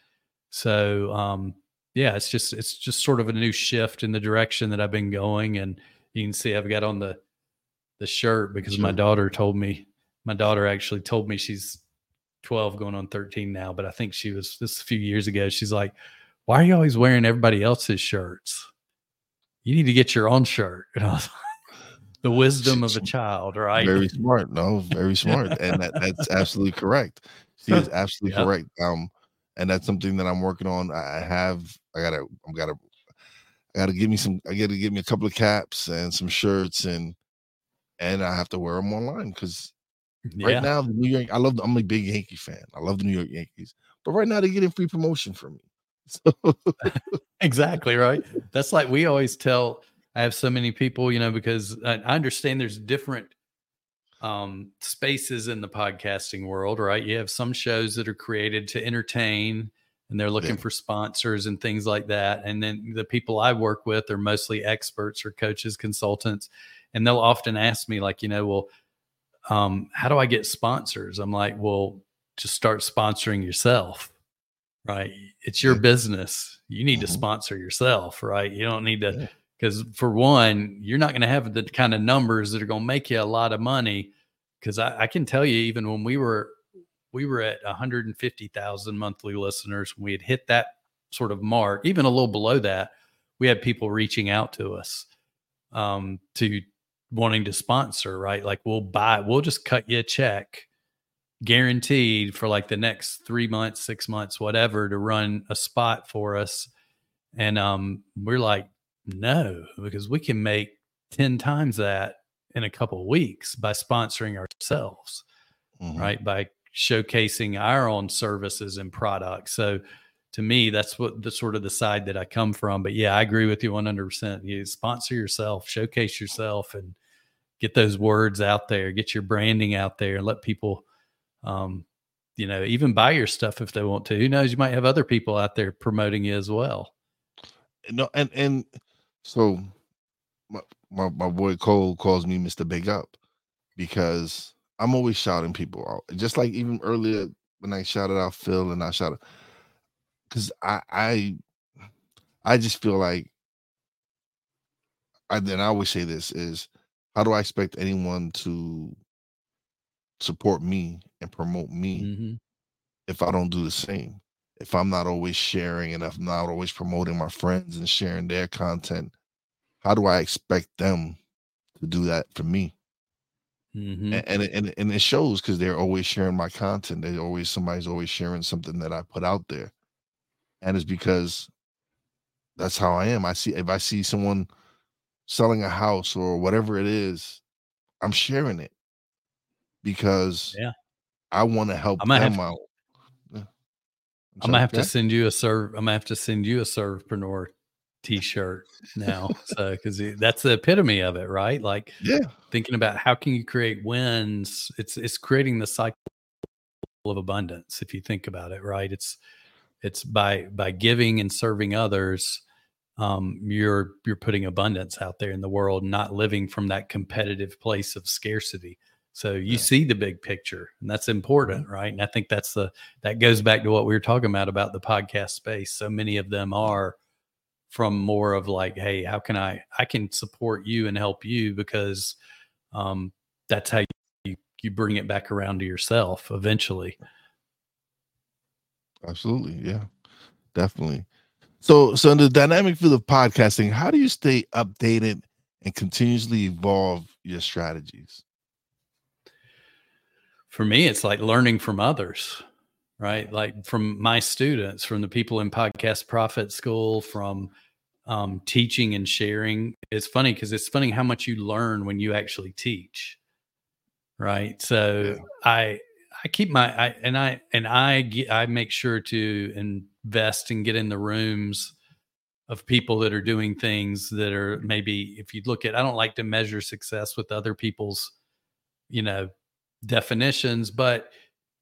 So, um, yeah, it's just it's just sort of a new shift in the direction that I've been going, and you can see I've got on the the shirt because sure. my daughter told me. My daughter actually told me she's 12 going on 13 now, but I think she was this a few years ago. She's like, "Why are you always wearing everybody else's shirts? You need to get your own shirt." And I was (laughs) the wisdom of a (laughs) child, right? Very smart. No, very smart. and that, that's (laughs) absolutely correct. She is absolutely correct. Um, and that's something that I'm working on. I have, I gotta, I'm gotta, I gotta give me some, I gotta give me a couple of caps and some shirts and, and I have to wear them online because yeah. right now the New York, I love, I'm a big Yankee fan. I love the New York Yankees, but right now they're getting free promotion from me. So. (laughs) (laughs) exactly right. That's like we always tell I have so many people, you know, because I understand there's different um, spaces in the podcasting world, right? You have some shows that are created to entertain and they're looking yeah. for sponsors and things like that. And then the people I work with are mostly experts or coaches, consultants. And they'll often ask me, like, you know, well, um, how do I get sponsors? I'm like, well, just start sponsoring yourself, right? It's your business. You need mm-hmm. to sponsor yourself, right? You don't need to. Because for one, you're not going to have the kind of numbers that are going to make you a lot of money. Because I, I, can tell you, even when we were we were at 150,000 monthly listeners, we had hit that sort of mark, even a little below that. We had people reaching out to us um, to wanting to sponsor, right? Like we'll buy, we'll just cut you a check guaranteed for like the next three months, six months, whatever, to run a spot for us. And um, we're like, no, because we can make 10 times that in a couple of weeks by sponsoring ourselves, mm-hmm. right? By showcasing our own services and products. So to me, that's what the sort of the side that I come from. But yeah, I agree with you 100%. You sponsor yourself, showcase yourself, and get those words out there, get your branding out there, and let people, um, you know, even buy your stuff if they want to. Who knows? You might have other people out there promoting you as well. No, and and so my, my, my boy Cole calls me Mr. Big Up because I'm always shouting people out. Just like even earlier when I shouted out Phil and I shouted because I I I just feel like I then I always say this is how do I expect anyone to support me and promote me mm-hmm. if I don't do the same? If I'm not always sharing and if I'm not always promoting my friends and sharing their content how do I expect them to do that for me? Mm-hmm. And, and and it shows because they're always sharing my content. They always somebody's always sharing something that I put out there, and it's because that's how I am. I see if I see someone selling a house or whatever it is, I'm sharing it because yeah, I want to help them have, out. I'm, I'm gonna have to send you a serve. I'm gonna have to send you a servepreneur t-shirt now so because that's the epitome of it right like yeah thinking about how can you create wins it's it's creating the cycle of abundance if you think about it right it's it's by by giving and serving others um, you're you're putting abundance out there in the world not living from that competitive place of scarcity so you yeah. see the big picture and that's important mm-hmm. right and i think that's the that goes back to what we were talking about about the podcast space so many of them are from more of like, hey, how can I I can support you and help you because um, that's how you you bring it back around to yourself eventually. Absolutely, yeah, definitely. So, so in the dynamic field of podcasting, how do you stay updated and continuously evolve your strategies? For me, it's like learning from others right? Like from my students, from the people in Podcast Profit School, from um, teaching and sharing. It's funny because it's funny how much you learn when you actually teach, right? So yeah. I I keep my I and I and I get, I make sure to invest and get in the rooms of people that are doing things that are maybe if you look at I don't like to measure success with other people's you know definitions, but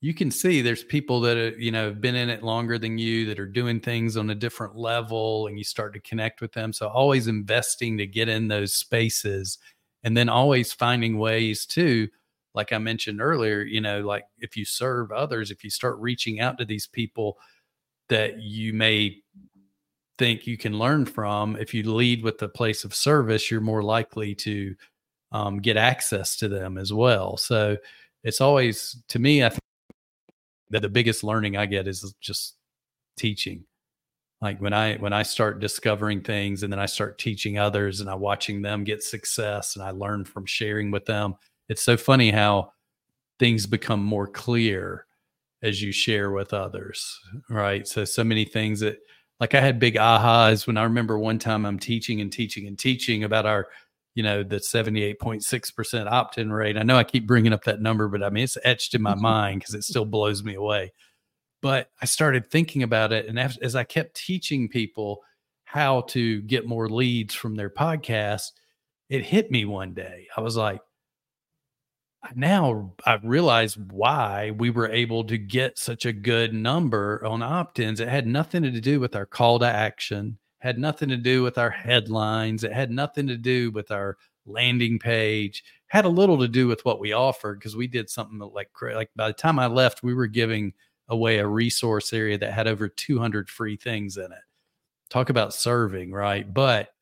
you can see there's people that are, you know have been in it longer than you that are doing things on a different level and you start to connect with them. So always investing to get in those spaces and then always finding ways to like i mentioned earlier you know like if you serve others if you start reaching out to these people that you may think you can learn from if you lead with the place of service you're more likely to um, get access to them as well so it's always to me i think that the biggest learning I get is just teaching. Like when I when I start discovering things and then I start teaching others and I watching them get success and I learn from sharing with them. It's so funny how things become more clear as you share with others, right? So so many things that like I had big ahas when I remember one time I'm teaching and teaching and teaching about our you know, the 78.6% opt in rate. I know I keep bringing up that number, but I mean, it's etched in my mm-hmm. mind because it still blows me away. But I started thinking about it. And as I kept teaching people how to get more leads from their podcast, it hit me one day. I was like, now I realize why we were able to get such a good number on opt ins. It had nothing to do with our call to action had nothing to do with our headlines. It had nothing to do with our landing page. Had a little to do with what we offered because we did something like like by the time I left, we were giving away a resource area that had over 200 free things in it. Talk about serving, right? But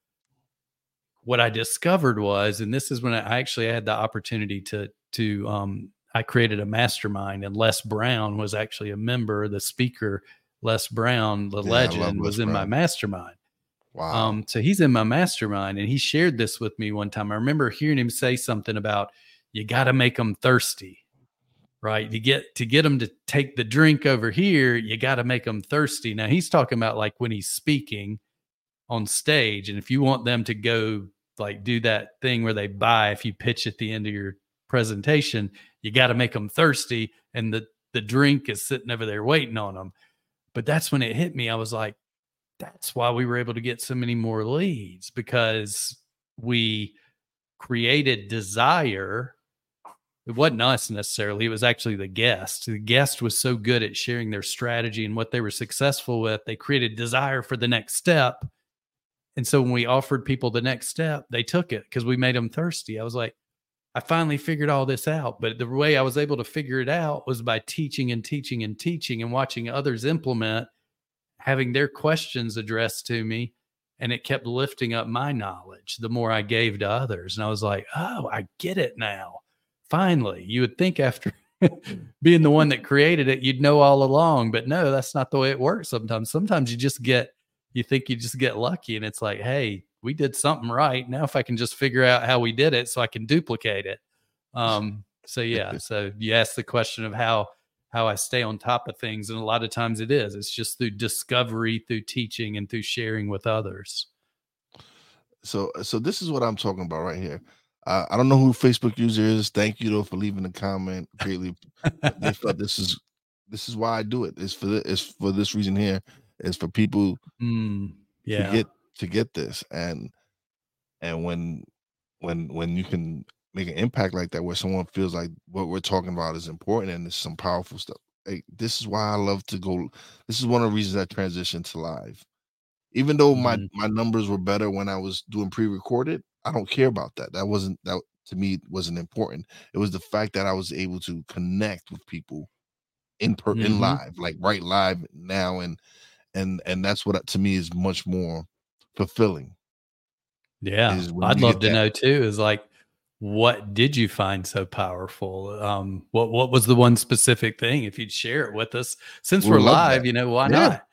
what I discovered was, and this is when I actually had the opportunity to to um, I created a mastermind, and Les Brown was actually a member, the speaker. Les Brown, the yeah, legend, was in my mastermind. Wow. Um, so he's in my mastermind and he shared this with me one time. I remember hearing him say something about you got to make them thirsty, right? You get to get them to take the drink over here, you got to make them thirsty. Now he's talking about like when he's speaking on stage. And if you want them to go like do that thing where they buy, if you pitch at the end of your presentation, you got to make them thirsty. And the, the drink is sitting over there waiting on them. But that's when it hit me. I was like, that's why we were able to get so many more leads because we created desire it wasn't us necessarily it was actually the guest the guest was so good at sharing their strategy and what they were successful with they created desire for the next step and so when we offered people the next step they took it because we made them thirsty i was like i finally figured all this out but the way i was able to figure it out was by teaching and teaching and teaching and watching others implement having their questions addressed to me and it kept lifting up my knowledge the more I gave to others. And I was like, oh, I get it now. Finally, you would think after (laughs) being the one that (laughs) created it, you'd know all along. But no, that's not the way it works sometimes. Sometimes you just get, you think you just get lucky and it's like, hey, we did something right. Now, if I can just figure out how we did it so I can duplicate it. Um, so, yeah. (laughs) So you ask the question of how how I stay on top of things. And a lot of times it is. It's just through discovery, through teaching, and through sharing with others. So, so this is what I'm talking about right here. Uh, I don't know who Facebook user is. Thank you though for leaving a comment. Greatly, they (laughs) felt this is this is why I do it. It's for the, it's for this reason here. It's for people mm, yeah. to get to get this and and when when when you can make an impact like that where someone feels like what we're talking about is important and it's some powerful stuff. Like, this is why I love to go. This is one of the reasons I transitioned to live. Even though my mm-hmm. my numbers were better when I was doing pre-recorded, I don't care about that. That wasn't that to me wasn't important. It was the fact that I was able to connect with people in per mm-hmm. in live, like right live now, and and and that's what to me is much more fulfilling. Yeah, I'd love to that. know too. Is like what did you find so powerful? Um, what what was the one specific thing? If you'd share it with us, since we're live, that. you know, why yeah. not?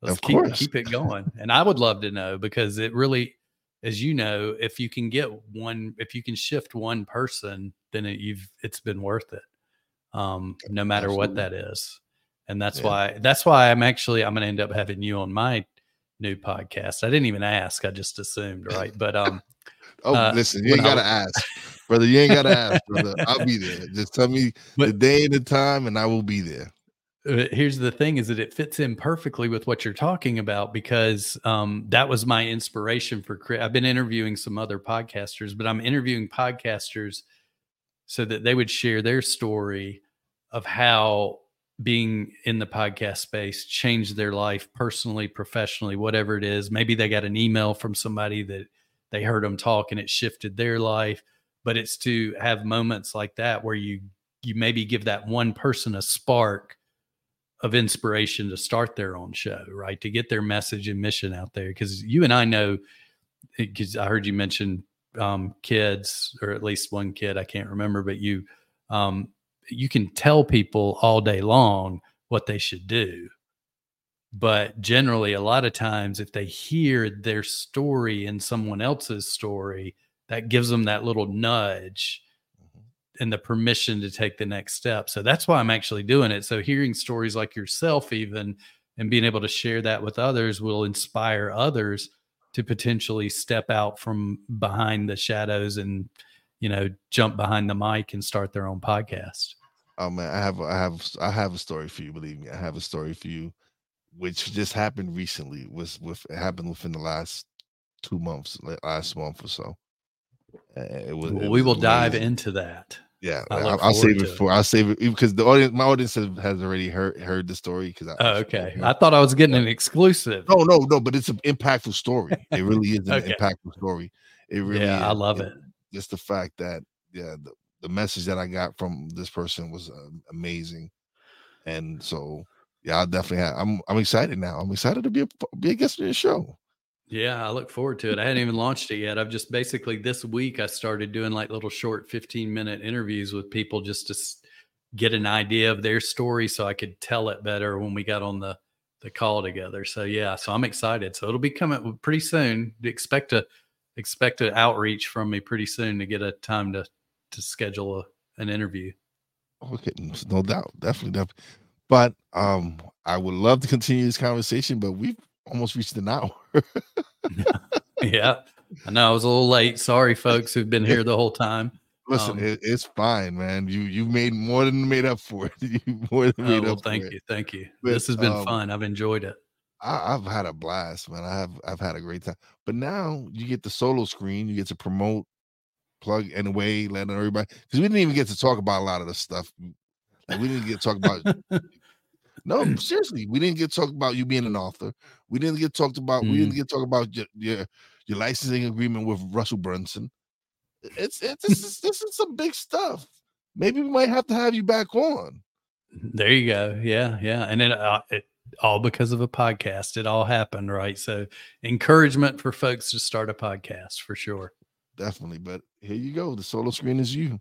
Let's of keep course. keep it going. and I would love to know because it really, as you know, if you can get one, if you can shift one person, then it, you've it's been worth it. Um, no matter Absolutely. what that is. And that's yeah. why that's why I'm actually I'm gonna end up having you on my new podcast. I didn't even ask, I just assumed, right? But um (laughs) Oh, uh, listen, you ain't gotta I, ask, brother. You ain't gotta ask, brother. I'll be there. Just tell me (laughs) but, the day and the time, and I will be there. Uh, here's the thing: is that it fits in perfectly with what you're talking about because um, that was my inspiration for. I've been interviewing some other podcasters, but I'm interviewing podcasters so that they would share their story of how being in the podcast space changed their life personally, professionally, whatever it is. Maybe they got an email from somebody that they heard them talk and it shifted their life. But it's to have moments like that where you you maybe give that one person a spark of inspiration to start their own show, right? To get their message and mission out there. Because you and I know, because I heard you mention um, kids, or at least one kid, I can't remember, but you um, you can tell people all day long what they should do. But generally, a lot of times, if they hear their story in someone else's story, that gives them that little nudge mm-hmm. and the permission to take the next step. So that's why I'm actually doing it. So hearing stories like yourself, even and being able to share that with others, will inspire others to potentially step out from behind the shadows and you know jump behind the mic and start their own podcast. Oh man, I have I have I have a story for you. Believe me, I have a story for you, which just happened recently. Was with it happened within the last two months, last month or so. It was, well, it we will amazing. dive into that. Yeah, I'll, I'll save it for. I'll save it because the audience, my audience has, already heard heard the story. Because oh, okay, I thought I was getting an exclusive. No, no, no, but it's an impactful story. It really is an (laughs) okay. impactful story. It really, yeah, is. I love it. Just the fact that yeah, the, the message that I got from this person was uh, amazing, and so yeah, I definitely have. I'm I'm excited now. I'm excited to be a be a guest on your show. Yeah, I look forward to it. I hadn't even launched it yet. I've just basically this week I started doing like little short 15 minute interviews with people just to get an idea of their story so I could tell it better when we got on the the call together. So yeah, so I'm excited. So it'll be coming pretty soon. Expect a expect an outreach from me pretty soon to get a time to to schedule a, an interview. Okay, no doubt, definitely, definitely. But um, I would love to continue this conversation, but we've almost reached an hour. (laughs) yeah, I know I was a little late. Sorry, folks who've been here the whole time. Listen, um, it, it's fine, man. You you made more than made up for it. (laughs) you more than made oh, well, up. Thank you, thank you. But, this has been um, fun. I've enjoyed it. I, have had a blast, man. I have I've had a great time. But now you get the solo screen. You get to promote plug and away, letting everybody because we didn't even get to talk about a lot of the stuff. Like we didn't get to talk about. (laughs) no, seriously, we didn't get to talk about you being an author. We didn't get talked about. Mm. We didn't mm. get to talk about your, your your licensing agreement with Russell Brunson. It's it's this is this is some big stuff. Maybe we might have to have you back on. There you go. Yeah, yeah, and then uh, it all because of a podcast. It all happened, right? So encouragement for folks to start a podcast for sure definitely. But here you go. The solo screen is you.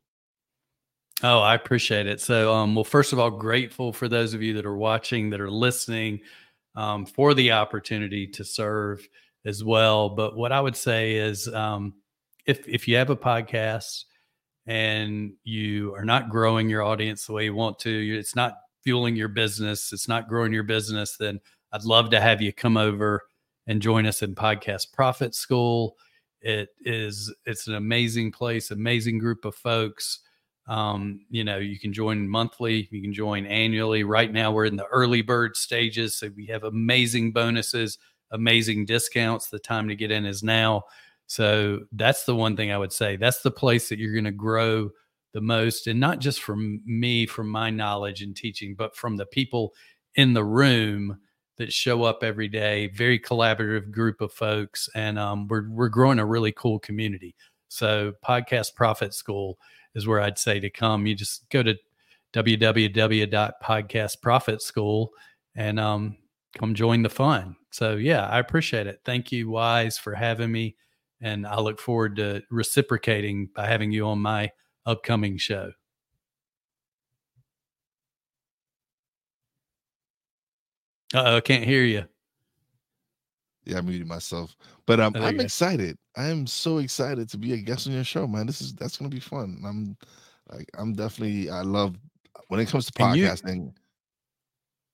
Oh, I appreciate it. So, um, well, first of all, grateful for those of you that are watching, that are listening, um, for the opportunity to serve as well. But what I would say is, um, if if you have a podcast and you are not growing your audience the way you want to, it's not fueling your business, it's not growing your business, then I'd love to have you come over and join us in Podcast Profit School. It is it's an amazing place, amazing group of folks. Um, you know, you can join monthly, you can join annually. Right now, we're in the early bird stages, so we have amazing bonuses, amazing discounts. The time to get in is now. So that's the one thing I would say. That's the place that you're going to grow the most, and not just from me, from my knowledge and teaching, but from the people in the room that show up every day. Very collaborative group of folks, and um, we're we're growing a really cool community. So, Podcast Profit School is where I'd say to come. You just go to www.podcastprofitschool and um, come join the fun. So, yeah, I appreciate it. Thank you, Wize, for having me, and I look forward to reciprocating by having you on my upcoming show. Uh, I can't hear you. Yeah, I muted myself. But um, I'm excited. I am so excited to be a guest on your show, man. This is that's gonna be fun. I'm like, I'm definitely. I love when it comes to podcasting.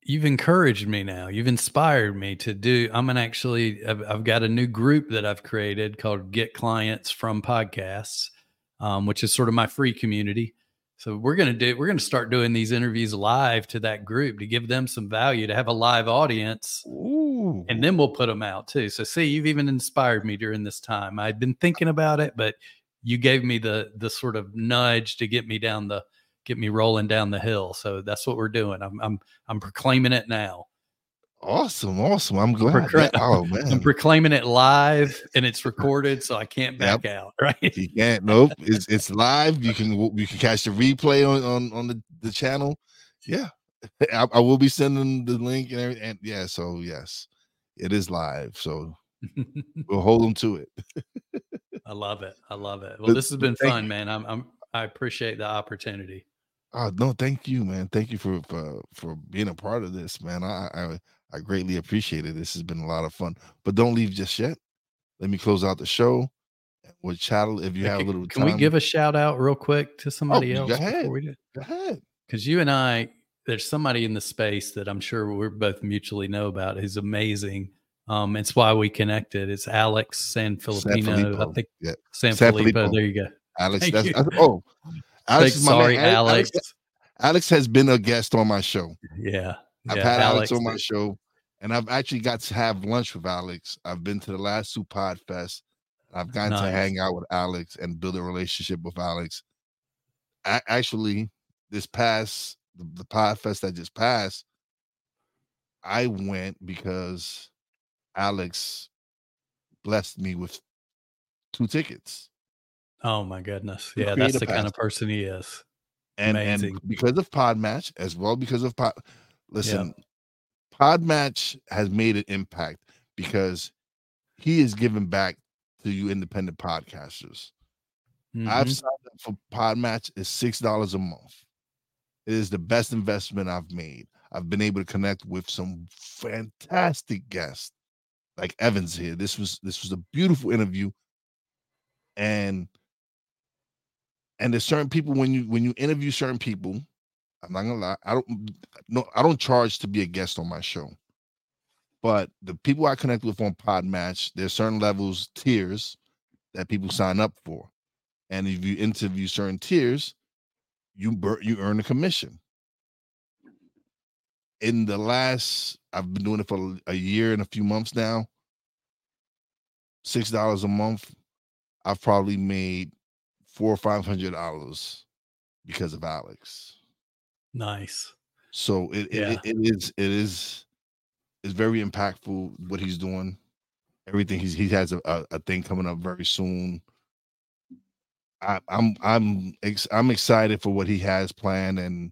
You, have encouraged me now. You've inspired me to do. I'm gonna actually. I've, I've, got a new group that I've created called Get Clients from Podcasts, um, which is sort of my free community. So we're going to do we're going to start doing these interviews live to that group to give them some value to have a live audience. Ooh. And then we'll put them out too. So see, you've even inspired me during this time. I'd been thinking about it, but you gave me the the sort of nudge to get me down the get me rolling down the hill. So that's what we're doing. I'm I'm I'm proclaiming it now. Awesome, awesome. I'm glad. Oh (laughs) man, I'm proclaiming it live and it's recorded, so I can't back yep. out. (laughs) Right? You can't. Nope. It's it's live. You can you can catch the replay on on on the the channel. Yeah, (laughs) I, I will be sending the link and everything. And yeah, so yes, it is live. So we'll hold them to it. I love it. I love it. Well, this has been fun, man. I'm I'm I appreciate the opportunity. Oh no, thank you, man. Thank you for for, for being a part of this, man. I, I I greatly appreciate it. This has been a lot of fun. But don't leave just yet. Let me close out the show. We'll chat if you have a little. Can we give a shout out real quick to somebody oh, else go ahead. before we do? Go ahead. Because you and I, there's somebody in the space that I'm sure we're both mutually know about. Who's amazing. Um, it's why we connected. It's Alex Sanfilippo. I think yeah. San, Sanfilippo. There you go. (laughs) Alex. That's, you. oh, Alex. sorry, Alex. Alex. Alex has been a guest on my show. Yeah. I've yeah, had Alex, Alex on my show and I've actually got to have lunch with Alex. I've been to the last two Pod Fest. I've gotten nice. to hang out with Alex and build a relationship with Alex. I, actually, this past the, the Pod Fest that just passed, I went because Alex blessed me with two tickets. Oh my goodness! Yeah, that's the kind of person he is. And, and because of Podmatch, as well because of Pod. Listen, Podmatch has made an impact because he is giving back to you independent podcasters. Mm-hmm. I've signed up for Podmatch. It's six dollars a month. It is the best investment I've made. I've been able to connect with some fantastic guests, like Evans here. This was this was a beautiful interview, and and there's certain people when you when you interview certain people I'm not gonna lie. I don't no, I don't charge to be a guest on my show. But the people I connect with on Podmatch, there's certain levels, tiers that people sign up for. And if you interview certain tiers, you you earn a commission. In the last, I've been doing it for a year and a few months now. Six dollars a month. I've probably made four or five hundred dollars because of Alex. Nice. So it, yeah. it, it is it is is very impactful what he's doing. Everything he's he has a, a, a thing coming up very soon. I, I'm I'm ex, I'm excited for what he has planned and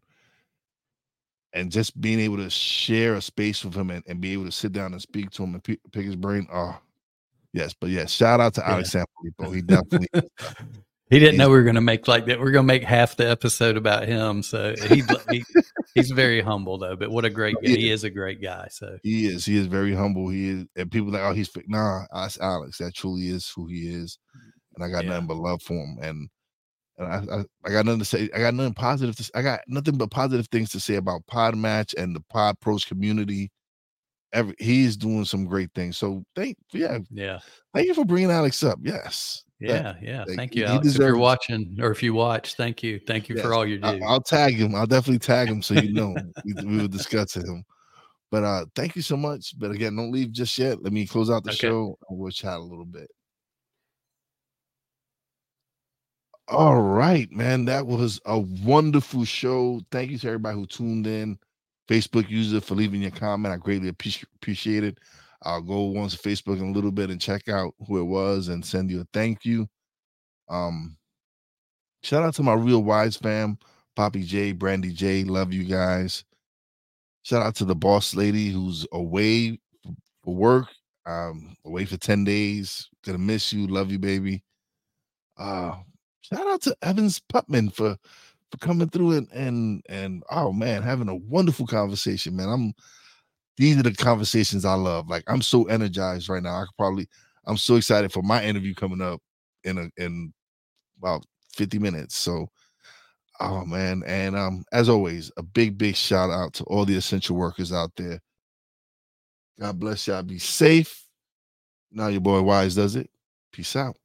and just being able to share a space with him and, and be able to sit down and speak to him and pick, pick his brain. Oh, yes, but yes, shout out to yeah. Alex. He (laughs) definitely He didn't know we were going to make like that. We are going to make half the episode about him. So he, (laughs) he he's very humble though. But what a great guy. He is a great guy. So he is. He is very humble. He is. And people like, oh, he's nah. That's Alex. That truly is who he is. And I got yeah. nothing but love for him. And and I, I, I got nothing to say. I got nothing positive. To, I got nothing but positive things to say about Podmatch and the PodPros community. Every he's doing some great things. So thank yeah yeah. Thank you for bringing Alex up. Yes. Yeah, yeah. Thank you, Alex. If you're watching or if you watch, thank you. Thank you yes, for all you do. I'll tag him. I'll definitely tag him so you know we, we will discuss him. But uh thank you so much. But again, don't leave just yet. Let me close out the okay. show and we'll chat a little bit. All right, man. That was a wonderful show. Thank you to everybody who tuned in. Facebook user for leaving your comment. I greatly appreciate it. I'll go once Facebook in a little bit and check out who it was and send you a thank you. Um, shout out to my real Wize fam, Poppy J, Brandy J. Love you guys. Shout out to the boss lady who's away for work, um, away for 10 days. Gonna miss you. Love you, baby. Uh, shout out to Evans Putman for for coming through and and and oh man, having a wonderful conversation, man. I'm these are the conversations I love. Like I'm so energized right now. I could probably I'm so excited for my interview coming up in a in about 50 minutes. So oh man. And um as always, a big, big shout out to all the essential workers out there. God bless y'all. Be safe. Now your boy Wize does it. Peace out.